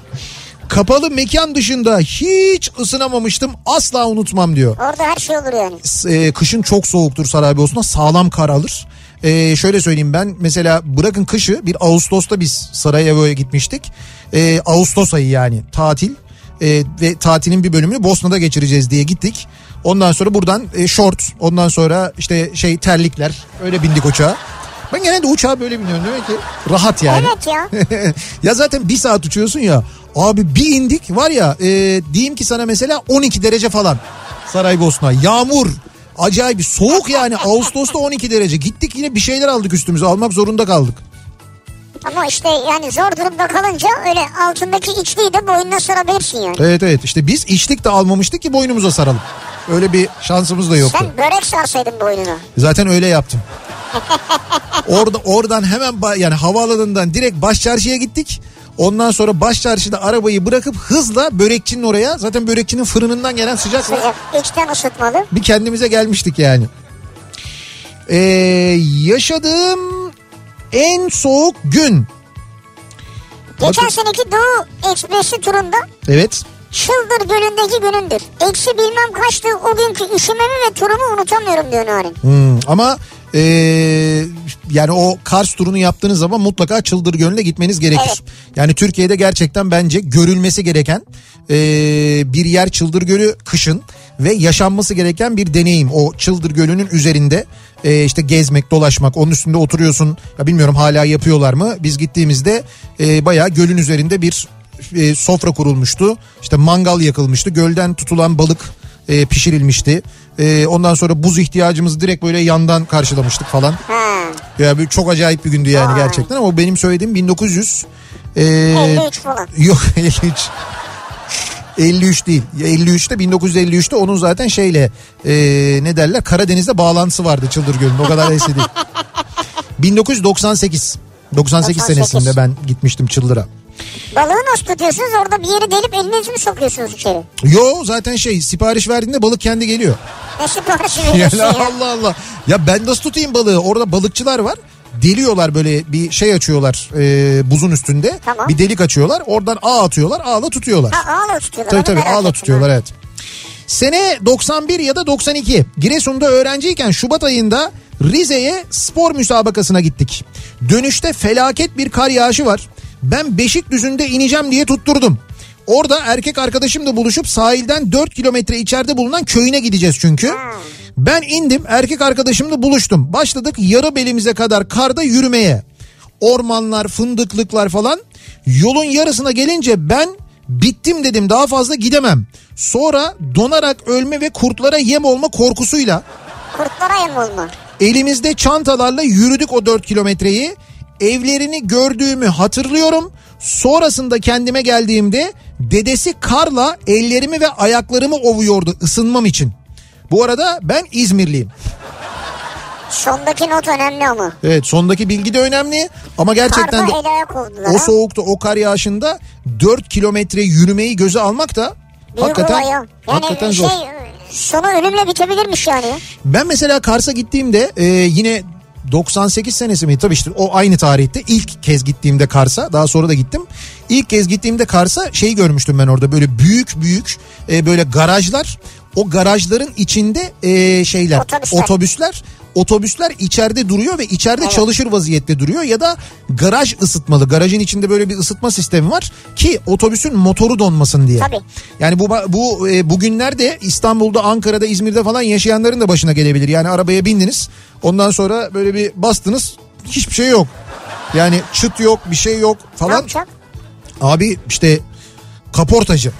Kapalı mekan dışında hiç ısınamamıştım asla unutmam diyor. Orada her şey olur yani. S- e, kışın çok soğuktur Saraybosna sağlam kar alır. E, şöyle söyleyeyim ben mesela bırakın kışı bir Ağustos'ta biz Sarajevo'ya gitmiştik. E, Ağustos ayı yani tatil E, ve tatilin bir bölümünü Bosna'da geçireceğiz diye gittik. Ondan sonra buradan e, short ondan sonra işte şey terlikler öyle bindik uçağa. Ben genelde uçağa böyle biniyorum demek ki rahat yani. Evet ya. *laughs* ya zaten bir saat uçuyorsun ya. Abi bir indik var ya e, diyeyim ki sana mesela 12 derece falan Saraybosna. Yağmur. Acayip soğuk yani *laughs* Ağustos'ta 12 derece. Gittik yine bir şeyler aldık üstümüze almak zorunda kaldık. Ama işte yani zor durumda kalınca öyle altındaki içliği de boynuna sarabilirsin yani. Evet evet işte biz içlik de almamıştık ki boynumuza saralım. Öyle bir şansımız da yoktu. Sen börek sarsaydın boynuna. Zaten öyle yaptım. *laughs* Orada oradan hemen yani havaalanından direkt baş çarşıya gittik. Ondan sonra baş çarşıda arabayı bırakıp hızla börekçinin oraya zaten börekçinin fırınından gelen sıcak Sıcak. İçten ısıtmalı. bir kendimize gelmiştik yani. Ee, yaşadığım en soğuk gün. Geçen seneki Doğu Ekspresi turunda Evet. Çıldır Gölü'ndeki günümdür. Eksi bilmem kaçtı o günkü üşümemi ve turumu unutamıyorum diyor Narin. Hmm, ama ee, yani o Kars turunu yaptığınız zaman mutlaka Çıldır Gölü'ne gitmeniz gerekir. Evet. Yani Türkiye'de gerçekten bence görülmesi gereken ee, bir yer Çıldır Gölü kışın ve yaşanması gereken bir deneyim. O Çıldır Gölü'nün üzerinde ee, işte gezmek, dolaşmak, onun üstünde oturuyorsun. Ya bilmiyorum hala yapıyorlar mı? Biz gittiğimizde ee, bayağı gölün üzerinde bir e, sofra kurulmuştu. İşte mangal yakılmıştı. Gölden tutulan balık e, pişirilmişti. E, ondan sonra buz ihtiyacımızı direkt böyle yandan karşılamıştık falan. Ha. Ya bir çok acayip bir gündü yani Vay. gerçekten ama benim söylediğim 1900 e, 53 falan. Yok *laughs* 53. 53 değil. 53'te 1953'te onun zaten şeyle e, ne derler Karadeniz'de bağlantısı vardı Çıldır Gölü'nün. O kadar eski değil. 1998. 98 98. senesinde ben gitmiştim Çıldır'a. Balığı nasıl tutuyorsunuz? Orada bir yeri delip elinizi mi sokuyorsunuz içeri? Yo zaten şey sipariş verdiğinde balık kendi geliyor. Ne siparişi veriyorsun *laughs* ya? Allah Allah. Ya ben nasıl tutayım balığı? Orada balıkçılar var. deliyorlar böyle bir şey açıyorlar e, buzun üstünde. Tamam. Bir delik açıyorlar. Oradan ağ atıyorlar. Ağla tutuyorlar. Ha ağla tutuyorlar. Tabii tabii ağla tutuyorlar ha. evet. Sene 91 ya da 92 Giresun'da öğrenciyken Şubat ayında Rize'ye spor müsabakasına gittik. Dönüşte felaket bir kar yağışı var. Ben Beşikdüzü'nde ineceğim diye tutturdum. Orada erkek arkadaşımla buluşup sahilden 4 kilometre içeride bulunan köyüne gideceğiz çünkü. Ben indim erkek arkadaşımla buluştum. Başladık yarı belimize kadar karda yürümeye. Ormanlar, fındıklıklar falan. Yolun yarısına gelince ben bittim dedim daha fazla gidemem. Sonra donarak ölme ve kurtlara yem olma korkusuyla Kurtlara yem olma. elimizde çantalarla yürüdük o 4 kilometreyi. Evlerini gördüğümü hatırlıyorum. Sonrasında kendime geldiğimde dedesi karla ellerimi ve ayaklarımı ovuyordu ısınmam için. Bu arada ben İzmirliyim. Sondaki not önemli ama. Evet sondaki bilgi de önemli ama gerçekten de Karda o soğukta o kar yağışında 4 kilometre yürümeyi göze almak da Büyük hakikaten olay ya. Yani hakikaten şey zor. sonu ölümle bitebilirmiş yani. Ben mesela Kars'a gittiğimde e, yine 98 senesi mi? Tabii işte o aynı tarihte ilk kez gittiğimde Kars'a daha sonra da gittim. İlk kez gittiğimde Kars'a şey görmüştüm ben orada böyle büyük büyük e, böyle garajlar. O garajların içinde e, şeyler Otobüsler. otobüsler otobüsler içeride duruyor ve içeride çalışır vaziyette duruyor ya da garaj ısıtmalı. Garajın içinde böyle bir ısıtma sistemi var ki otobüsün motoru donmasın diye. Tabii. Yani bu bu e, bugünlerde İstanbul'da, Ankara'da, İzmir'de falan yaşayanların da başına gelebilir. Yani arabaya bindiniz. Ondan sonra böyle bir bastınız. Hiçbir şey yok. Yani çıt yok, bir şey yok Ne falan. yapacak? Abi işte kaportacı.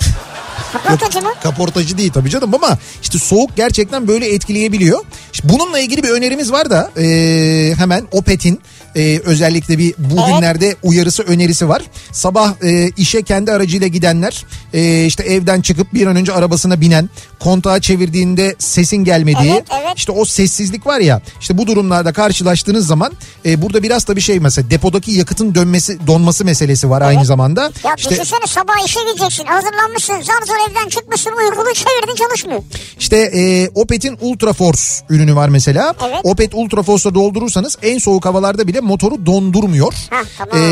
Kaportacı mı? Kaportacı değil tabii canım ama işte soğuk gerçekten böyle etkileyebiliyor. İşte bununla ilgili bir önerimiz var da e, hemen Opet'in e, özellikle bir bugünlerde uyarısı önerisi var. Sabah e, işe kendi aracıyla gidenler e, işte evden çıkıp bir an önce arabasına binen kontağı çevirdiğinde sesin gelmediği Evet, evet. işte o sessizlik var ya işte bu durumlarda karşılaştığınız zaman e, burada biraz da bir şey mesela depodaki yakıtın dönmesi donması meselesi var aynı zamanda. Ya İşte- düşünsene sabah işe gideceksin hazırlanmışsın zar zor evden çıkmışsın uykulu çevirdin çalışmıyor. İşte e, Opet'in Ultra Force ürünü var mesela. Evet. Opet Ultra Force'la doldurursanız en soğuk havalarda bile motoru dondurmuyor. Hah, tamam. E,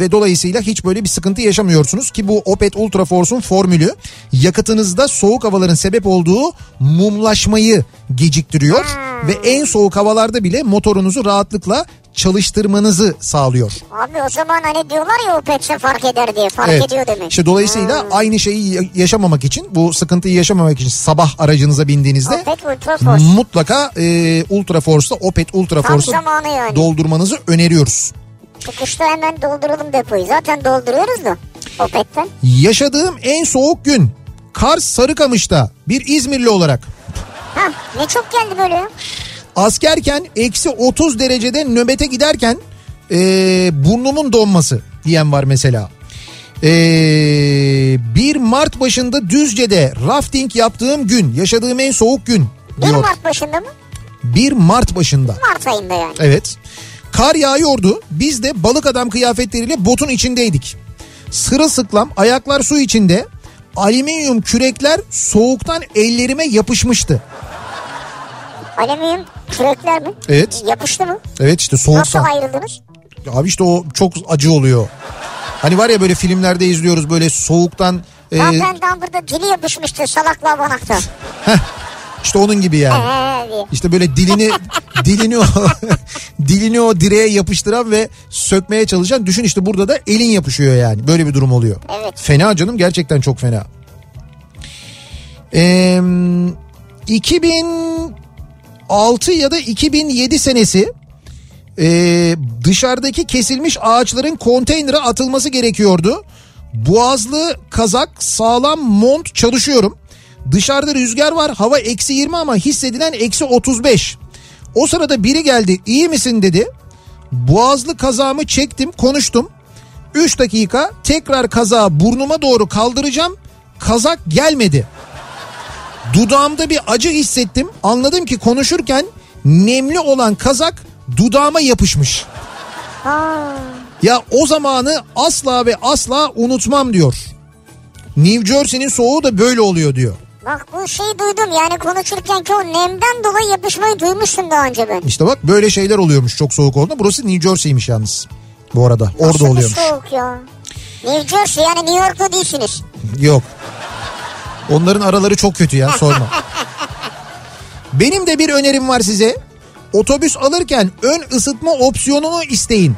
ve dolayısıyla hiç böyle bir sıkıntı yaşamıyorsunuz ki bu Opet Ultra Force'un formülü yakıtınızda soğuk havaların sebep olduğu mumlaşmayı geciktiriyor Hmm. ve en soğuk havalarda bile motorunuzu rahatlıkla çalıştırmanızı sağlıyor. Abi o zaman hani diyorlar ya o petse fark eder diye fark ediyor demek. İşte dolayısıyla aynı şeyi ya- yaşamamak için bu sıkıntıyı yaşamamak için sabah aracınıza bindiğinizde Opet Ultra Force. mutlaka e, Ultra Force'da Opet Ultra zamanı yani. doldurmanızı öneriyoruz. Çıkışta hemen dolduralım depoyu. Zaten dolduruyoruz da Opet'ten. Yaşadığım en soğuk gün Kars Sarıkamış'ta bir İzmirli olarak Ha ne çok geldi böyle ya. Askerken eksi 30 derecede nöbete giderken e, burnumun donması diyen var mesela. E, bir Mart başında Düzce'de rafting yaptığım gün yaşadığım en soğuk gün 1 diyor. Mart başında mı? 1 Mart başında. Mart ayında yani. Evet. Kar yağıyordu. Biz de balık adam kıyafetleriyle botun içindeydik. Sırılsıklam ayaklar su içinde. Alüminyum kürekler soğuktan ellerime yapışmıştı. Alüminyum kürekler mi? Evet. Yapıştı mı? Evet işte Nasıl soğuktan. ayrıldınız? Abi işte o çok acı oluyor. Hani var ya böyle filmlerde izliyoruz böyle soğuktan e, Zaten Dumbledore dili yapışmıştı salakla banakta. işte onun gibi yani. Diye. İşte böyle dilini *laughs* dilini o dilini o direğe yapıştıran ve sökmeye çalışan düşün işte burada da elin yapışıyor yani. Böyle bir durum oluyor. Evet. Fena canım gerçekten çok fena. Ee, 2006 ya da 2007 senesi ee, dışarıdaki kesilmiş ağaçların konteynere atılması gerekiyordu. Boğazlı kazak sağlam mont çalışıyorum. Dışarıda rüzgar var hava eksi 20 ama hissedilen eksi 35. O sırada biri geldi iyi misin dedi. Boğazlı kazağımı çektim konuştum. 3 dakika tekrar kazağı burnuma doğru kaldıracağım. Kazak gelmedi. Dudağımda bir acı hissettim. Anladım ki konuşurken nemli olan kazak dudağıma yapışmış. Ha. Ya o zamanı asla ve asla unutmam diyor. New Jersey'nin soğuğu da böyle oluyor diyor. Bak bu şeyi duydum yani konuşurken ki o nemden dolayı yapışmayı duymuştum daha önce ben. İşte bak böyle şeyler oluyormuş çok soğuk olduğunda. Burası New Jersey'miş yalnız. Bu arada orada Nasıl bir oluyormuş. soğuk ya. New Jersey yani New York'ta değilsiniz. Yok. Onların araları çok kötü ya sorma. *laughs* Benim de bir önerim var size. Otobüs alırken ön ısıtma opsiyonunu isteyin.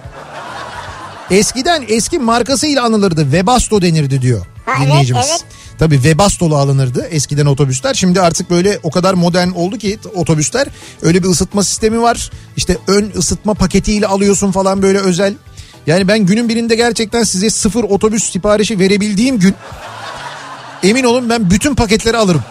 Eskiden eski markasıyla anılırdı. Webasto denirdi diyor Ha, evet, dinleyicimiz. evet. Tabii Webasto'lu alınırdı eskiden otobüsler. Şimdi artık böyle o kadar modern oldu ki otobüsler. Öyle bir ısıtma sistemi var. İşte ön ısıtma paketiyle alıyorsun falan böyle özel. Yani ben günün birinde gerçekten size sıfır otobüs siparişi verebildiğim gün emin olun ben bütün paketleri alırım.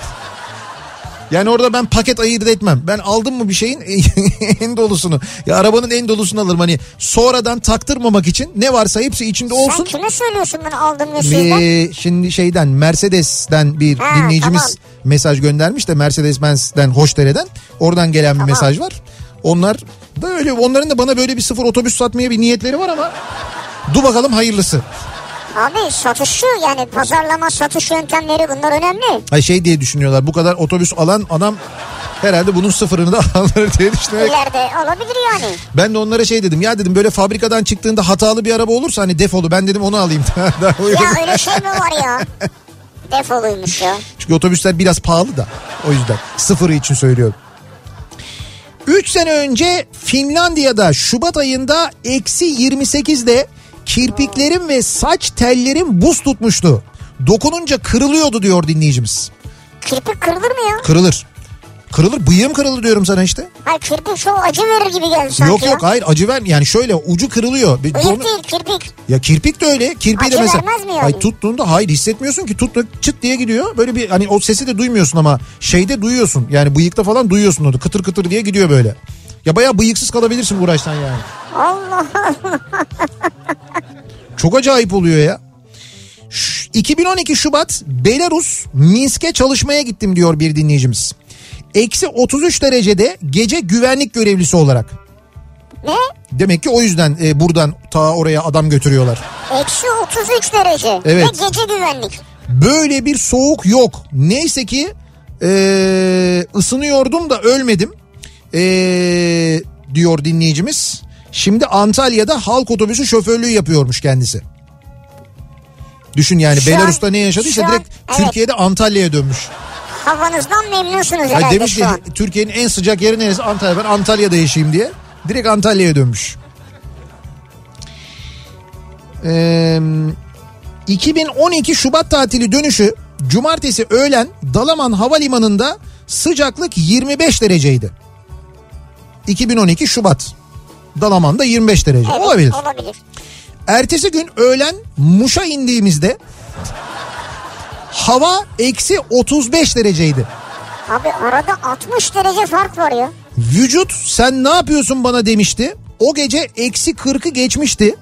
Yani orada ben paket ayırt etmem. Ben aldım mı bir şeyin *laughs* en dolusunu. Ya arabanın en dolusunu alırım. Hani sonradan taktırmamak için ne varsa hepsi içinde Sen olsun. kime söylüyorsun bunu aldın ve şeyden? Ee, şimdi şeyden Mercedes'ten bir Ha, dinleyicimiz tamam. mesaj göndermiş de Mercedes-Benz'den Hoşdere'den oradan gelen bir mesaj var. Onlar böyle onların da bana böyle bir sıfır otobüs satmaya bir niyetleri var ama dur bakalım hayırlısı. Abi satışçı yani pazarlama satış yöntemleri bunlar önemli. Ay şey diye düşünüyorlar bu kadar otobüs alan adam herhalde bunun sıfırını da *laughs* alır diye düşünerek. İleride olabilir yani. Ben de onlara şey dedim ya dedim böyle fabrikadan çıktığında hatalı bir araba olursa hani defolu ben dedim onu alayım. *laughs* Ya öyle şey mi var ya? *laughs* Defoluymuş ya. Çünkü otobüsler biraz pahalı da o yüzden sıfırı için söylüyorum. 3 sene önce Finlandiya'da Şubat ayında eksi 28'de kirpiklerim ve saç tellerim buz tutmuştu. Dokununca kırılıyordu diyor dinleyicimiz. Kirpik kırılır mı ya? Kırılır. Kırılır bıyığım kırılır diyorum sana işte. Hayır kirpik çok acı verir gibi geldi sanki yok ya. yok hayır acı ver yani şöyle ucu kırılıyor. Bıyık donu- değil kirpik. Ya kirpik de öyle. Kirpiği de Acı mesela. vermez mi yani? Ay tuttuğunda hayır hissetmiyorsun ki tuttu çıt diye gidiyor. Böyle bir hani o sesi de duymuyorsun ama şeyde duyuyorsun. Yani bıyıkta falan duyuyorsun onu. Kıtır kıtır diye gidiyor böyle. Ya bayağı bıyıksız kalabilirsin uğraşsan yani. Allah Çok acayip oluyor ya. Ş- 2012 Şubat Belarus Minsk'e çalışmaya gittim diyor bir dinleyicimiz. Eksi 33 derecede gece güvenlik görevlisi olarak. ne? Demek ki o yüzden e, buradan ta oraya adam götürüyorlar. Eksi 33 derece. Evet. Ve gece güvenlik. Böyle bir soğuk yok. Neyse ki eee, ısınıyordum da ölmedim Eee, diyor dinleyicimiz. Şimdi Antalya'da halk otobüsü şoförlüğü yapıyormuş kendisi. Düşün yani Şu an- Belarus'ta ne yaşadıysa an- direkt evet. Türkiye'de Antalya'ya dönmüş. Havanızdan memnunsunuz herhalde demiş ki an. Türkiye'nin en sıcak yeri neresi? Antalya. Ben Antalya'da yaşayayım diye. Direkt Antalya'ya dönmüş. Ee, 2012 Şubat tatili dönüşü cumartesi öğlen Dalaman Havalimanı'nda sıcaklık 25 dereceydi. 2012 Şubat. Dalaman'da 25 derece. Evet, Olabilir. Olabilir. Ertesi gün öğlen Muş'a indiğimizde hava eksi 35 dereceydi. Abi arada 60 derece fark var ya. Vücut sen ne yapıyorsun bana demişti. O gece eksi 40'ı geçmişti.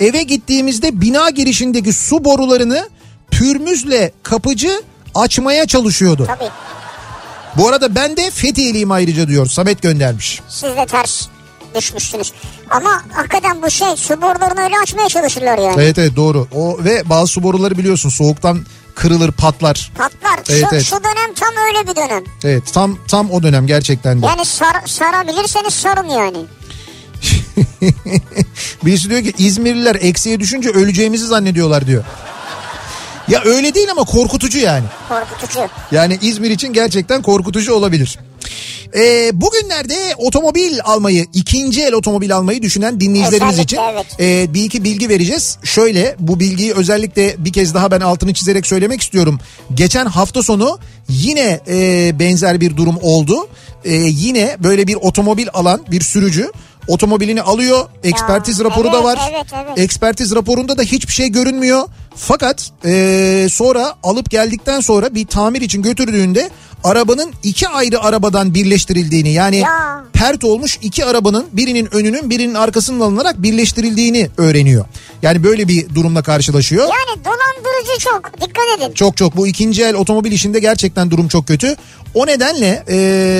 Eve gittiğimizde bina girişindeki su borularını pürmüzle kapıcı açmaya çalışıyordu. Tabii. Bu arada ben de Fethiye'liyim ayrıca diyor. Samet göndermiş. Siz de ters düşmüşsünüz. Ama hakikaten bu şey su borularını öyle açmaya çalışırlar yani. Evet evet doğru. O ve bazı su boruları biliyorsun soğuktan kırılır patlar. Patlar. Evet, şu, evet. şu dönem tam öyle bir dönem. Evet tam tam o dönem gerçekten de. Yani sar, sarabilirseniz sarın yani. *laughs* Birisi diyor ki İzmirliler eksiye düşünce öleceğimizi zannediyorlar diyor. Ya öyle değil ama korkutucu yani. Korkutucu. Yani İzmir için gerçekten korkutucu olabilir. Ee, bugünlerde otomobil almayı, ikinci el otomobil almayı düşünen dinleyicilerimiz Özellikle, için evet. e, bir iki bilgi vereceğiz. Şöyle bu bilgiyi özellikle bir kez daha ben altını çizerek söylemek istiyorum. Geçen hafta sonu yine e, benzer bir durum oldu. E, yine böyle bir otomobil alan bir sürücü otomobilini alıyor. Ekspertiz raporu da evet, var. evet, evet. Ekspertiz raporunda da hiçbir şey görünmüyor. Fakat e, sonra alıp geldikten sonra bir tamir için götürdüğünde arabanın iki ayrı arabadan birleştirildiğini yani Ya. pert olmuş iki arabanın birinin önünün birinin arkasının alınarak birleştirildiğini öğreniyor. Yani böyle bir durumla karşılaşıyor. Yani dolandırıcı çok. Dikkat edin. Çok çok bu ikinci el otomobil işinde gerçekten durum çok kötü. O nedenle e,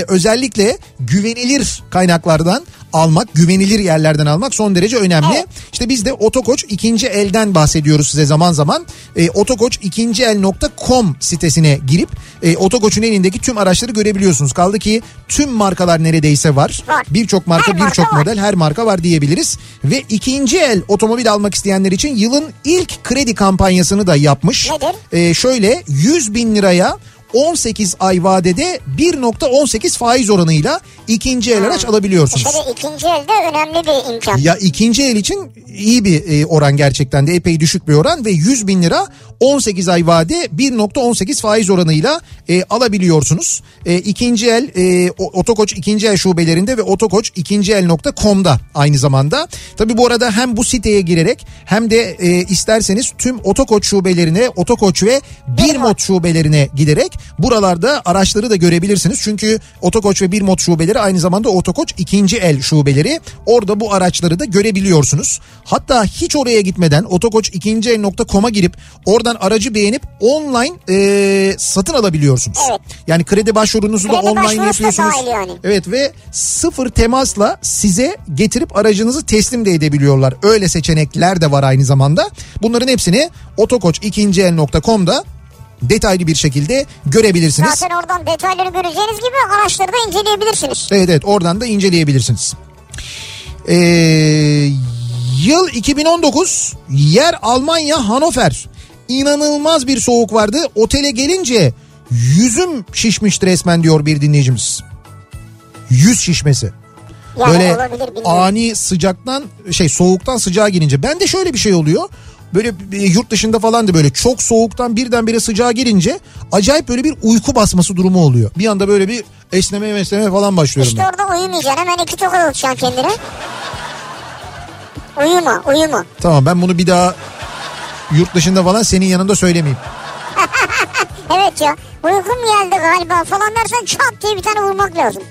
özellikle güvenilir kaynaklardan almak, güvenilir yerlerden almak son derece önemli. Evet. İşte biz de Otokoç ikinci elden bahsediyoruz size zaman zaman. E, otokoç2el.com sitesine girip e, Otokoç'un elindeki tüm araçları görebiliyorsunuz. Kaldı ki tüm markalar neredeyse var. Var. Birçok marka, birçok model, her marka var diyebiliriz. Ve ikinci el otomobil almak isteyenler için yılın ilk kredi kampanyasını da yapmış. Nedir? E, şöyle 100 bin liraya 18 ay vadede 1.18 faiz oranıyla ikinci el araç alabiliyorsunuz. İşte ikinci elde önemli bir imkan. Ya ikinci el için iyi bir e, oran gerçekten de epey düşük bir oran ve 100 bin lira 18 ay vade 1.18 faiz oranıyla e, alabiliyorsunuz. E, ikinci el e, Otokoç ikinci el şubelerinde ve Otokoç ikinci el.com'da aynı zamanda. Tabi bu arada hem bu siteye girerek hem de e, isterseniz tüm Otokoç şubelerine Otokoç ve Birmot şubelerine giderek buralarda araçları da görebilirsiniz. Çünkü Otokoç ve Birmot şubeleri aynı zamanda Otokoç ikinci el şubeleri. Orada bu araçları da görebiliyorsunuz. Hatta hiç oraya gitmeden otokoç ikinci el.com'a girip oradan aracı beğenip online e, satın alabiliyorsunuz. Evet. Yani kredi başvurunuzu da Kredi online da yapıyorsunuz. dahil yani. Evet ve sıfır temasla size getirip aracınızı teslim de edebiliyorlar. Öyle seçenekler de var aynı zamanda. Bunların hepsini otokoç ikinci el.com'da detaylı bir şekilde görebilirsiniz. Zaten oradan detayları göreceğiniz gibi araçları da inceleyebilirsiniz. Evet evet oradan da inceleyebilirsiniz. Ee, yıl 2019 yer Almanya Hannover. İnanılmaz bir soğuk vardı. Otele gelince yüzüm şişmişti resmen diyor bir dinleyicimiz. Yüz şişmesi. Yani Böyle olabilir bilmiyorum. ani sıcaktan şey soğuktan sıcağa girince. Ben de şöyle bir şey oluyor. Böyle yurt dışında falan da böyle çok soğuktan birdenbire sıcağa girince acayip böyle bir uyku basması durumu oluyor. Bir anda böyle bir esnemeye meslemeye falan başlıyorum İşte ben. orada uyumayacaksın hemen iki tokat atacaksın kendine. Uyuma uyuma. Tamam ben bunu bir daha yurt dışında falan senin yanında söylemeyeyim. *laughs* Evet ya uykum geldi galiba falan dersen çat diye bir tane vurmak lazım.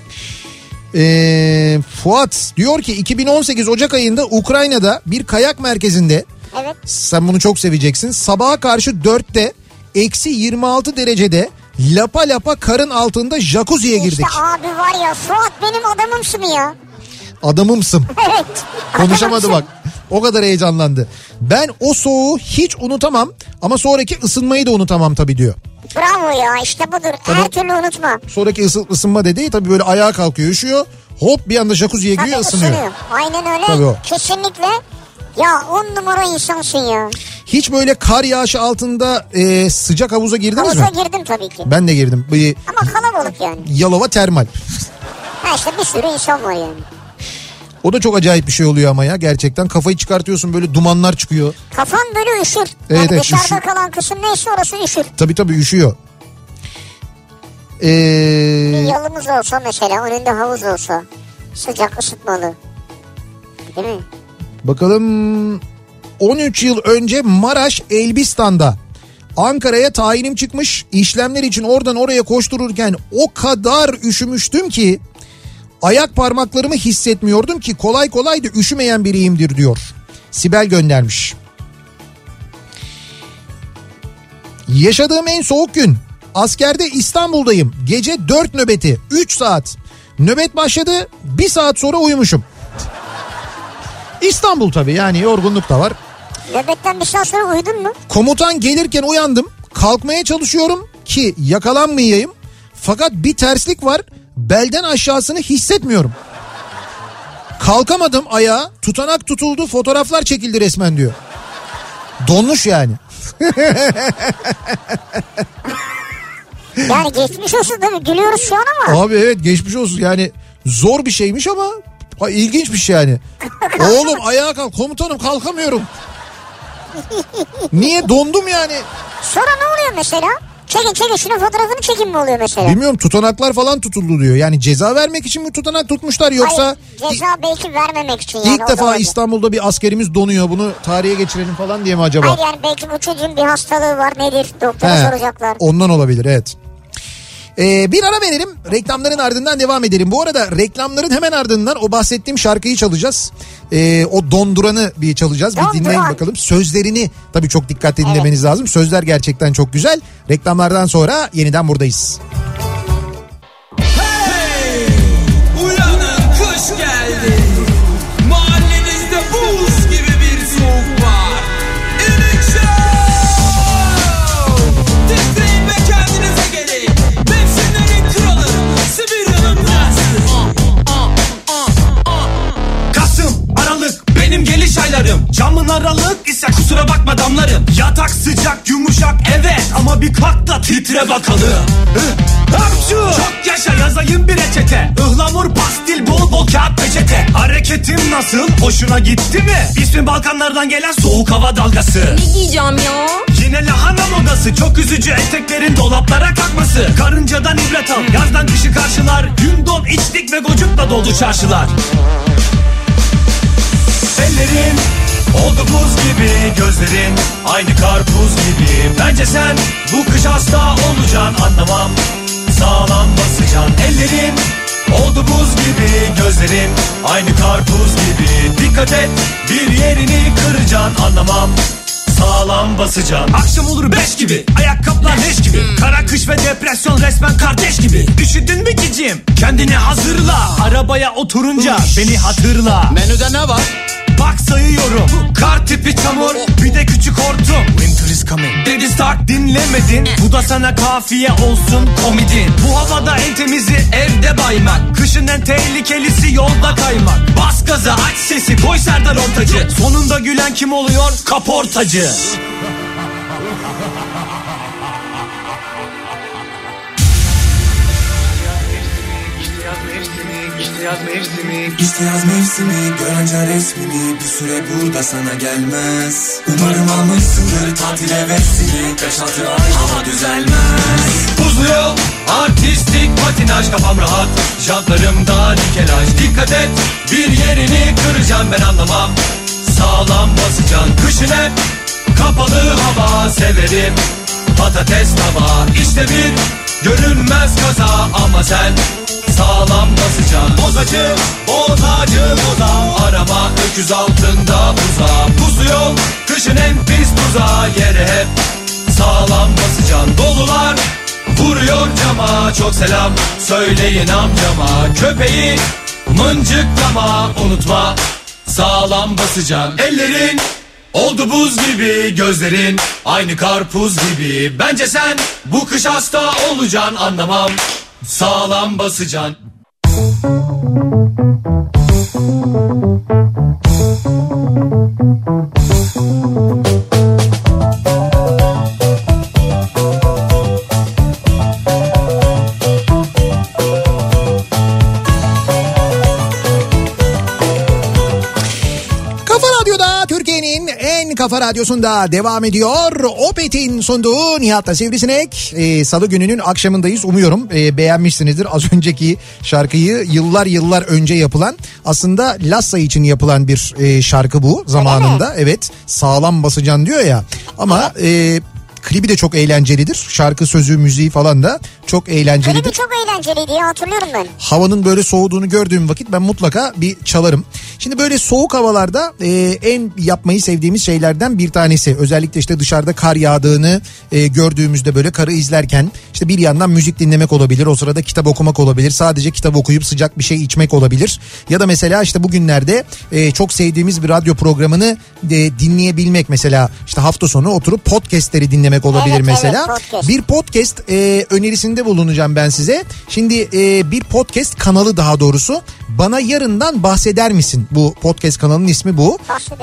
Ee, Fuat diyor ki 2018 Ocak ayında Ukrayna'da bir kayak merkezinde Evet. sen bunu çok seveceksin. Sabaha karşı 4'te eksi 26 derecede lapa lapa karın altında jacuzziye girdik. İşte abi var ya Fuat benim adamımsın ya. Adamımsın. *laughs* Evet. Konuşamadı adamımsın. bak. O kadar heyecanlandı. Ben o soğuğu hiç unutamam ama sonraki ısınmayı da unutamam tabii diyor. Bravo ya işte budur. Her Tabii. türlü unutma. Sonraki ısı, ısınma dediği tabii böyle ayağa kalkıyor üşüyor. Hop bir anda jacuzziye giriyor ısınıyor. ısınıyor. Aynen öyle. Tabii o. Kesinlikle. Ya on numara insansın ya. Hiç böyle kar yağışı altında e, sıcak havuza girdiniz Havuza mi? girdim tabii ki. Ben de girdim. Bir Ama kalabalık yani. Yalova termal. Ha işte bir sürü insan var yani. O da çok acayip bir şey oluyor ama ya gerçekten kafayı çıkartıyorsun böyle dumanlar çıkıyor. Kafan böyle üşür. Evet, yani evet, dışarıda üşür. kalan kısım neyse orası üşür. Tabii tabii üşüyor. Bir Ee, yalımız olsa mesela önünde havuz olsa sıcak ısıtmalı. Değil mi? Bakalım 13 yıl önce Maraş Elbistan'da Ankara'ya tayinim çıkmış. İşlemler için oradan oraya koştururken o kadar üşümüştüm ki ayak parmaklarımı hissetmiyordum ki kolay kolay da üşümeyen biriyimdir diyor. Sibel göndermiş. Yaşadığım en soğuk gün. Askerde İstanbul'dayım. Gece 4 nöbeti. 3 saat. Nöbet başladı. 1 saat sonra uyumuşum. İstanbul tabii yani yorgunluk da var. Nöbetten bir saat sonra uyudun mu? Komutan gelirken uyandım. Kalkmaya çalışıyorum ki yakalanmayayım. Fakat bir terslik var. Belden aşağısını hissetmiyorum. Kalkamadım ayağa. Tutanak tutuldu. Fotoğraflar çekildi resmen diyor. Donmuş yani. Yani geçmiş olsun tabii gülüyoruz şu an ama. Abi evet geçmiş olsun yani zor bir şeymiş ama ha, ilginç bir şey yani. *laughs* Oğlum ayağa kalk komutanım kalkamıyorum. Niye dondum yani? Sonra ne oluyor mesela? Çekin çekin şunun fotoğrafını çekin mi oluyor mesela? Bilmiyorum tutanaklar falan tutuldu diyor. Yani ceza vermek için mi tutanak tutmuşlar yoksa Hayır, ceza belki vermemek için yani. ilk defa olabilir. İstanbul'da bir askerimiz donuyor bunu tarihe geçirelim falan diye mi acaba? Hayır yani belki bu çocuğun bir hastalığı var nedir doktora He, soracaklar. Ondan olabilir evet. Ee, bir ara verelim reklamların ardından devam edelim. Bu arada reklamların hemen ardından o bahsettiğim şarkıyı çalacağız. Ee, o donduranı bir çalacağız. Bir Donduran. dinleyin bakalım. Sözlerini tabii çok dikkatli dinlemeniz lazım. Sözler gerçekten çok güzel. Reklamlardan sonra yeniden buradayız. Hey! Kusura bakma damlarım Yatak sıcak yumuşak evet. Ama bir kalk da titre bakalım. Hapşu Çok yaşa yazayım bir reçete. Ihlamur pastil bol bol kağıt peçete. Hareketim nasıl? Hoşuna gitti mi? İsmi Balkanlardan gelen soğuk hava dalgası. Ne giyeceğim ya? Yine lahana modası. Çok üzücü eteklerin dolaplara kalkması. Karıncadan ibret al. Yazdan kışı karşılar. Gün don içlik ve gocukla doldu çarşılar. Ellerin oldu buz gibi Gözlerin aynı karpuz gibi. Bence sen bu kış hasta olacaksın anlamam. Sağlam basacaksın ellerin. Oldu buz gibi gözlerin aynı karpuz gibi. Dikkat et bir yerini kıracaksın anlamam. Sağlam basacaksın. Akşam olur beş gibi Ayakkabılar leş gibi. Kara kış ve depresyon resmen kardeş gibi. Düşündün mü cicim? Kendini hazırla. Arabaya oturunca beni hatırla. Menüde ne var? Bak sayıyorum. Kar tipi çamur Bir de küçük hortum. Winter is coming Dedi start dinlemedin. Bu da sana kafiye olsun komedin. Bu havada en temizi evde baymak. Kışın en tehlikelisi yolda kaymak. Bas gaza aç sesi koy Serdar Ortacı. Sonunda gülen kim oluyor? Kaportacı İşte yaz mevsimi. Görünce resmini Bir süre burada sana gelmez. Umarım almışsındır tatil hevesini Beş altı ay hava düzelmez. Buzlu yol Artistik patinaj kafam rahat. Jantlarımda nikelaj Dikkat et bir yerini kıracağım ben anlamam. Sağlam basacaksın kışın hep Kapalı hava severim. Patates tava işte bir Görünmez kaza ama sen Sağlam basacaksın Bozacı, bozacı, boza. Arama öküz altında buza. Buzlu yol, kışın en pis tuza Yere hep sağlam basacaksın Dolular vuruyor cama. Çok selam söyleyin amcama. Köpeği mıncıklama. Unutma sağlam basacaksın Ellerin Oldu buz gibi gözlerin aynı karpuz gibi. Bence sen bu kış hasta olacaksın. Anlamam Sağlam basacaksın kafa radyosunda devam ediyor. Opet'in sunduğu Nihat'la Sivrisinek. Ee, Salı gününün akşamındayız umuyorum ee, beğenmişsinizdir. Az önceki şarkıyı yıllar yıllar önce yapılan aslında Lassa için yapılan bir e, şarkı bu zamanında. Evet sağlam basacan diyor ya ama... E, Klibi de çok eğlencelidir. Şarkı sözü, müziği falan da çok eğlencelidir. Klibi çok eğlenceliydi ya hatırlıyorum ben. havanın böyle soğuduğunu gördüğüm vakit ben mutlaka bir çalarım. Şimdi böyle soğuk havalarda e, en yapmayı sevdiğimiz şeylerden bir tanesi. Özellikle işte dışarıda kar yağdığını e, gördüğümüzde böyle karı izlerken işte bir yandan müzik dinlemek olabilir. O sırada kitap okumak olabilir. Sadece kitap okuyup sıcak bir şey içmek olabilir. Ya da mesela işte bugünlerde e, çok sevdiğimiz bir radyo programını e, dinleyebilmek mesela işte hafta sonu oturup podcastleri dinlemek olabilir Evet, evet, mesela. podcast. Bir podcast e, önerisinde bulunacağım ben size. Şimdi e, bir podcast kanalı daha doğrusu. Bana yarından bahseder misin? Bu podcast kanalının ismi bu.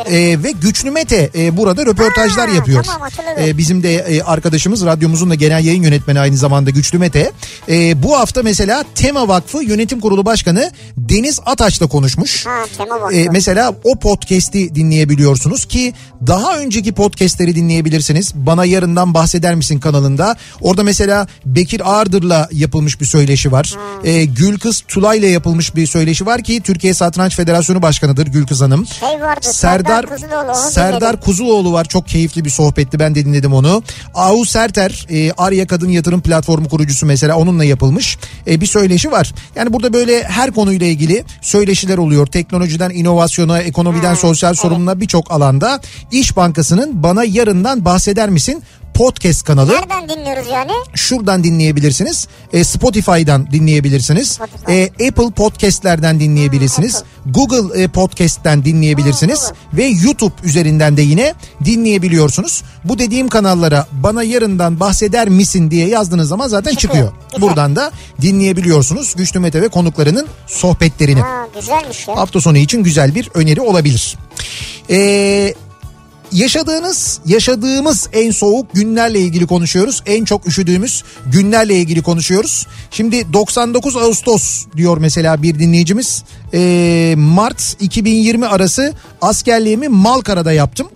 E, ve Güçlü Mete e, burada röportajlar Ha, yapıyor. tamam. E, bizim de e, arkadaşımız radyomuzun da genel yayın yönetmeni aynı zamanda Güçlü Mete. E, bu hafta mesela Tema Vakfı Yönetim Kurulu Başkanı Deniz Ataç'la konuşmuş. Ha. E, mesela o podcast'i dinleyebiliyorsunuz ki daha önceki podcast'leri dinleyebilirsiniz. Bana yarından bahseder misin kanalında? Orada mesela Bekir Ağırdır'la yapılmış bir söyleşi var. E, Gülkız Tulay'la yapılmış bir söyleşi var ki Türkiye Satranç Federasyonu Başkanı'dır Gülkız Hanım. Şey vardı, Serdar Serdar Kuzuloğlu, Serdar dinledim. Kuzuloğlu var. Çok keyifli bir sohbetti. Ben de dinledim onu. Ahu Serter, e, Arya Kadın Yatırım Platformu kurucusu mesela onunla yapılmış e, bir söyleşi var. Yani burada böyle her konuyla ilgili söyleşiler oluyor. Teknolojiden inovasyona, ekonomiden sosyal sorumluluğa birçok alanda. İş Bankası'nın bana yarından bahseder misin? Podcast kanalı. Nereden dinliyoruz yani? Şuradan dinleyebilirsiniz. E, Spotify'dan dinleyebilirsiniz. Spotify. E, Apple Podcast'lerden dinleyebilirsiniz. Google e, Podcast'ten dinleyebilirsiniz. Ve YouTube üzerinden de yine dinleyebiliyorsunuz. Bu dediğim kanallara bana yarından bahseder misin diye yazdığınız zaman zaten Çıkıyor. çıkıyor. Güzel. Buradan da dinleyebiliyorsunuz. Güçlü Mete ve konuklarının sohbetlerini. Ha güzelmiş ya. Hafta sonu için güzel bir öneri olabilir. Ee, yaşadığınız, yaşadığımız en soğuk günlerle ilgili konuşuyoruz. En çok üşüdüğümüz günlerle ilgili konuşuyoruz. Şimdi 99 Ağustos diyor mesela bir dinleyicimiz. Ee, Mart 2020 arası askerliğimi Malkara'da yaptım.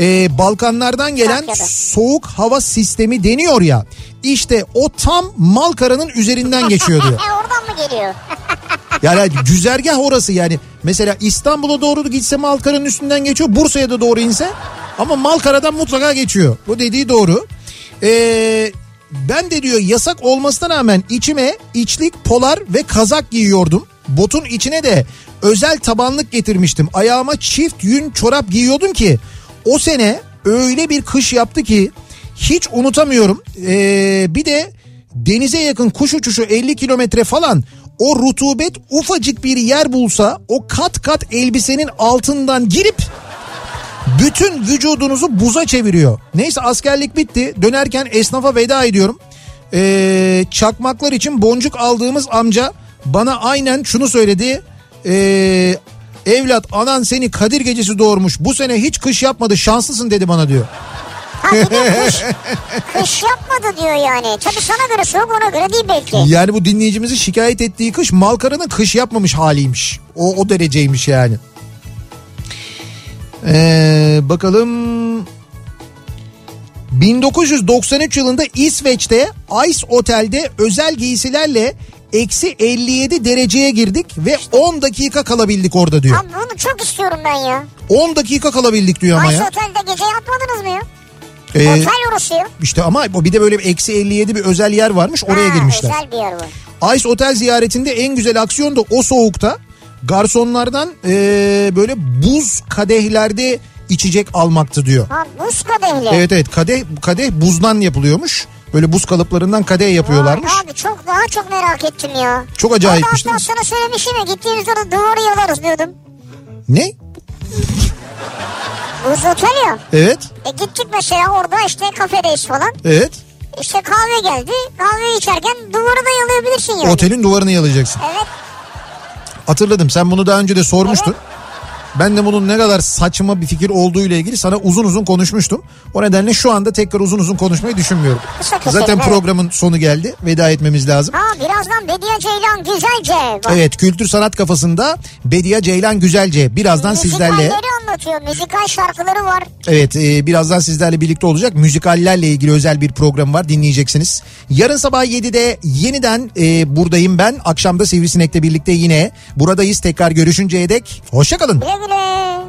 Ee, Balkanlardan gelen Trakya'da. soğuk hava sistemi deniyor ya. İşte o tam Malkara'nın üzerinden geçiyor diyor. *laughs* E oradan mı geliyor? *laughs* Yani güzergah orası yani. Mesela İstanbul'a doğru gitse Malkara'nın üstünden geçiyor. Bursa'ya da doğru inse ama Malkara'dan mutlaka geçiyor. Bu dediği doğru. Ee, ben de diyor yasak olmasına rağmen içime içlik, polar ve kazak giyiyordum. Botun içine de özel tabanlık getirmiştim. Ayağıma çift yün çorap giyiyordum ki o sene öyle bir kış yaptı ki hiç unutamıyorum. Ee, bir de denize yakın kuş uçuşu 50 kilometre falan o rutubet ufacık bir yer bulsa o kat kat elbisenin altından girip bütün vücudunuzu buza çeviriyor. Neyse askerlik bitti. Dönerken esnafa veda ediyorum. Ee, çakmaklar için boncuk aldığımız amca bana aynen şunu söyledi. Ee, evlat anan seni Kadir gecesi doğurmuş. Bu sene hiç kış yapmadı şanslısın dedi bana diyor. Ha bir de kış, kış yapmadı diyor yani. Tabii sana göre soğuk ona göre değil belki. Yani bu dinleyicimizin şikayet ettiği kış Malkara'nın kış yapmamış haliymiş. O, o dereceymiş yani. Ee, bakalım 1993 yılında İsveç'te Ice Otel'de özel giysilerle eksi 57 dereceye girdik ve 10 dakika kalabildik orada diyor. Abi bunu çok istiyorum ben ya. 10 dakika kalabildik diyor ama Ayşe ya. Otel'de gece yatmadınız mı ya? Ee, Otel orası ya. işte ama o bir de böyle bir eksi 57 bir özel yer varmış oraya Ha, girmişler. Özel bir yer bu. Ice Otel ziyaretinde en güzel aksiyon da o soğukta garsonlardan eee, böyle buz kadehlerde içecek almaktı diyor. Ha buz kadehli. Evet evet kadeh kadeh buzdan yapılıyormuş. Böyle buz kalıplarından kadeh yapıyorlarmış. Vay Abi çok daha çok merak ettim ya. Çok acayipmiş hatta sana söylemişim ya gittiğimiz orada duvarı yalarız diyordum. Ne? Buz otel ya. Evet. E gittik mesela orada işte kafedeyiz falan. Evet. İşte kahve geldi. Kahve içerken duvarı da yalayabilirsin yani. Otelin duvarını yalayacaksın. Evet. Hatırladım sen bunu daha önce de sormuştun. Ben de bunun ne kadar saçma bir fikir olduğu ile ilgili sana uzun uzun konuşmuştum. O nedenle şu anda tekrar uzun uzun konuşmayı düşünmüyorum. Kısa, Zaten evet. programın sonu geldi. Veda etmemiz lazım. Ha birazdan Bediye Ceylan güzelce. Bak, Evet kültür sanat kafasında Bediye Ceylan Güzelce birazdan sizlerle Müzikalleri anlatıyor. Müzikal şarkıları var. evet e, birazdan sizlerle birlikte olacak müzikallerle ilgili özel bir program var dinleyeceksiniz. Yarın sabah 7'de yeniden e, buradayım ben akşamda Sivrisinek'le birlikte yine buradayız tekrar görüşünceye dek hoşçakalın. Güle güle.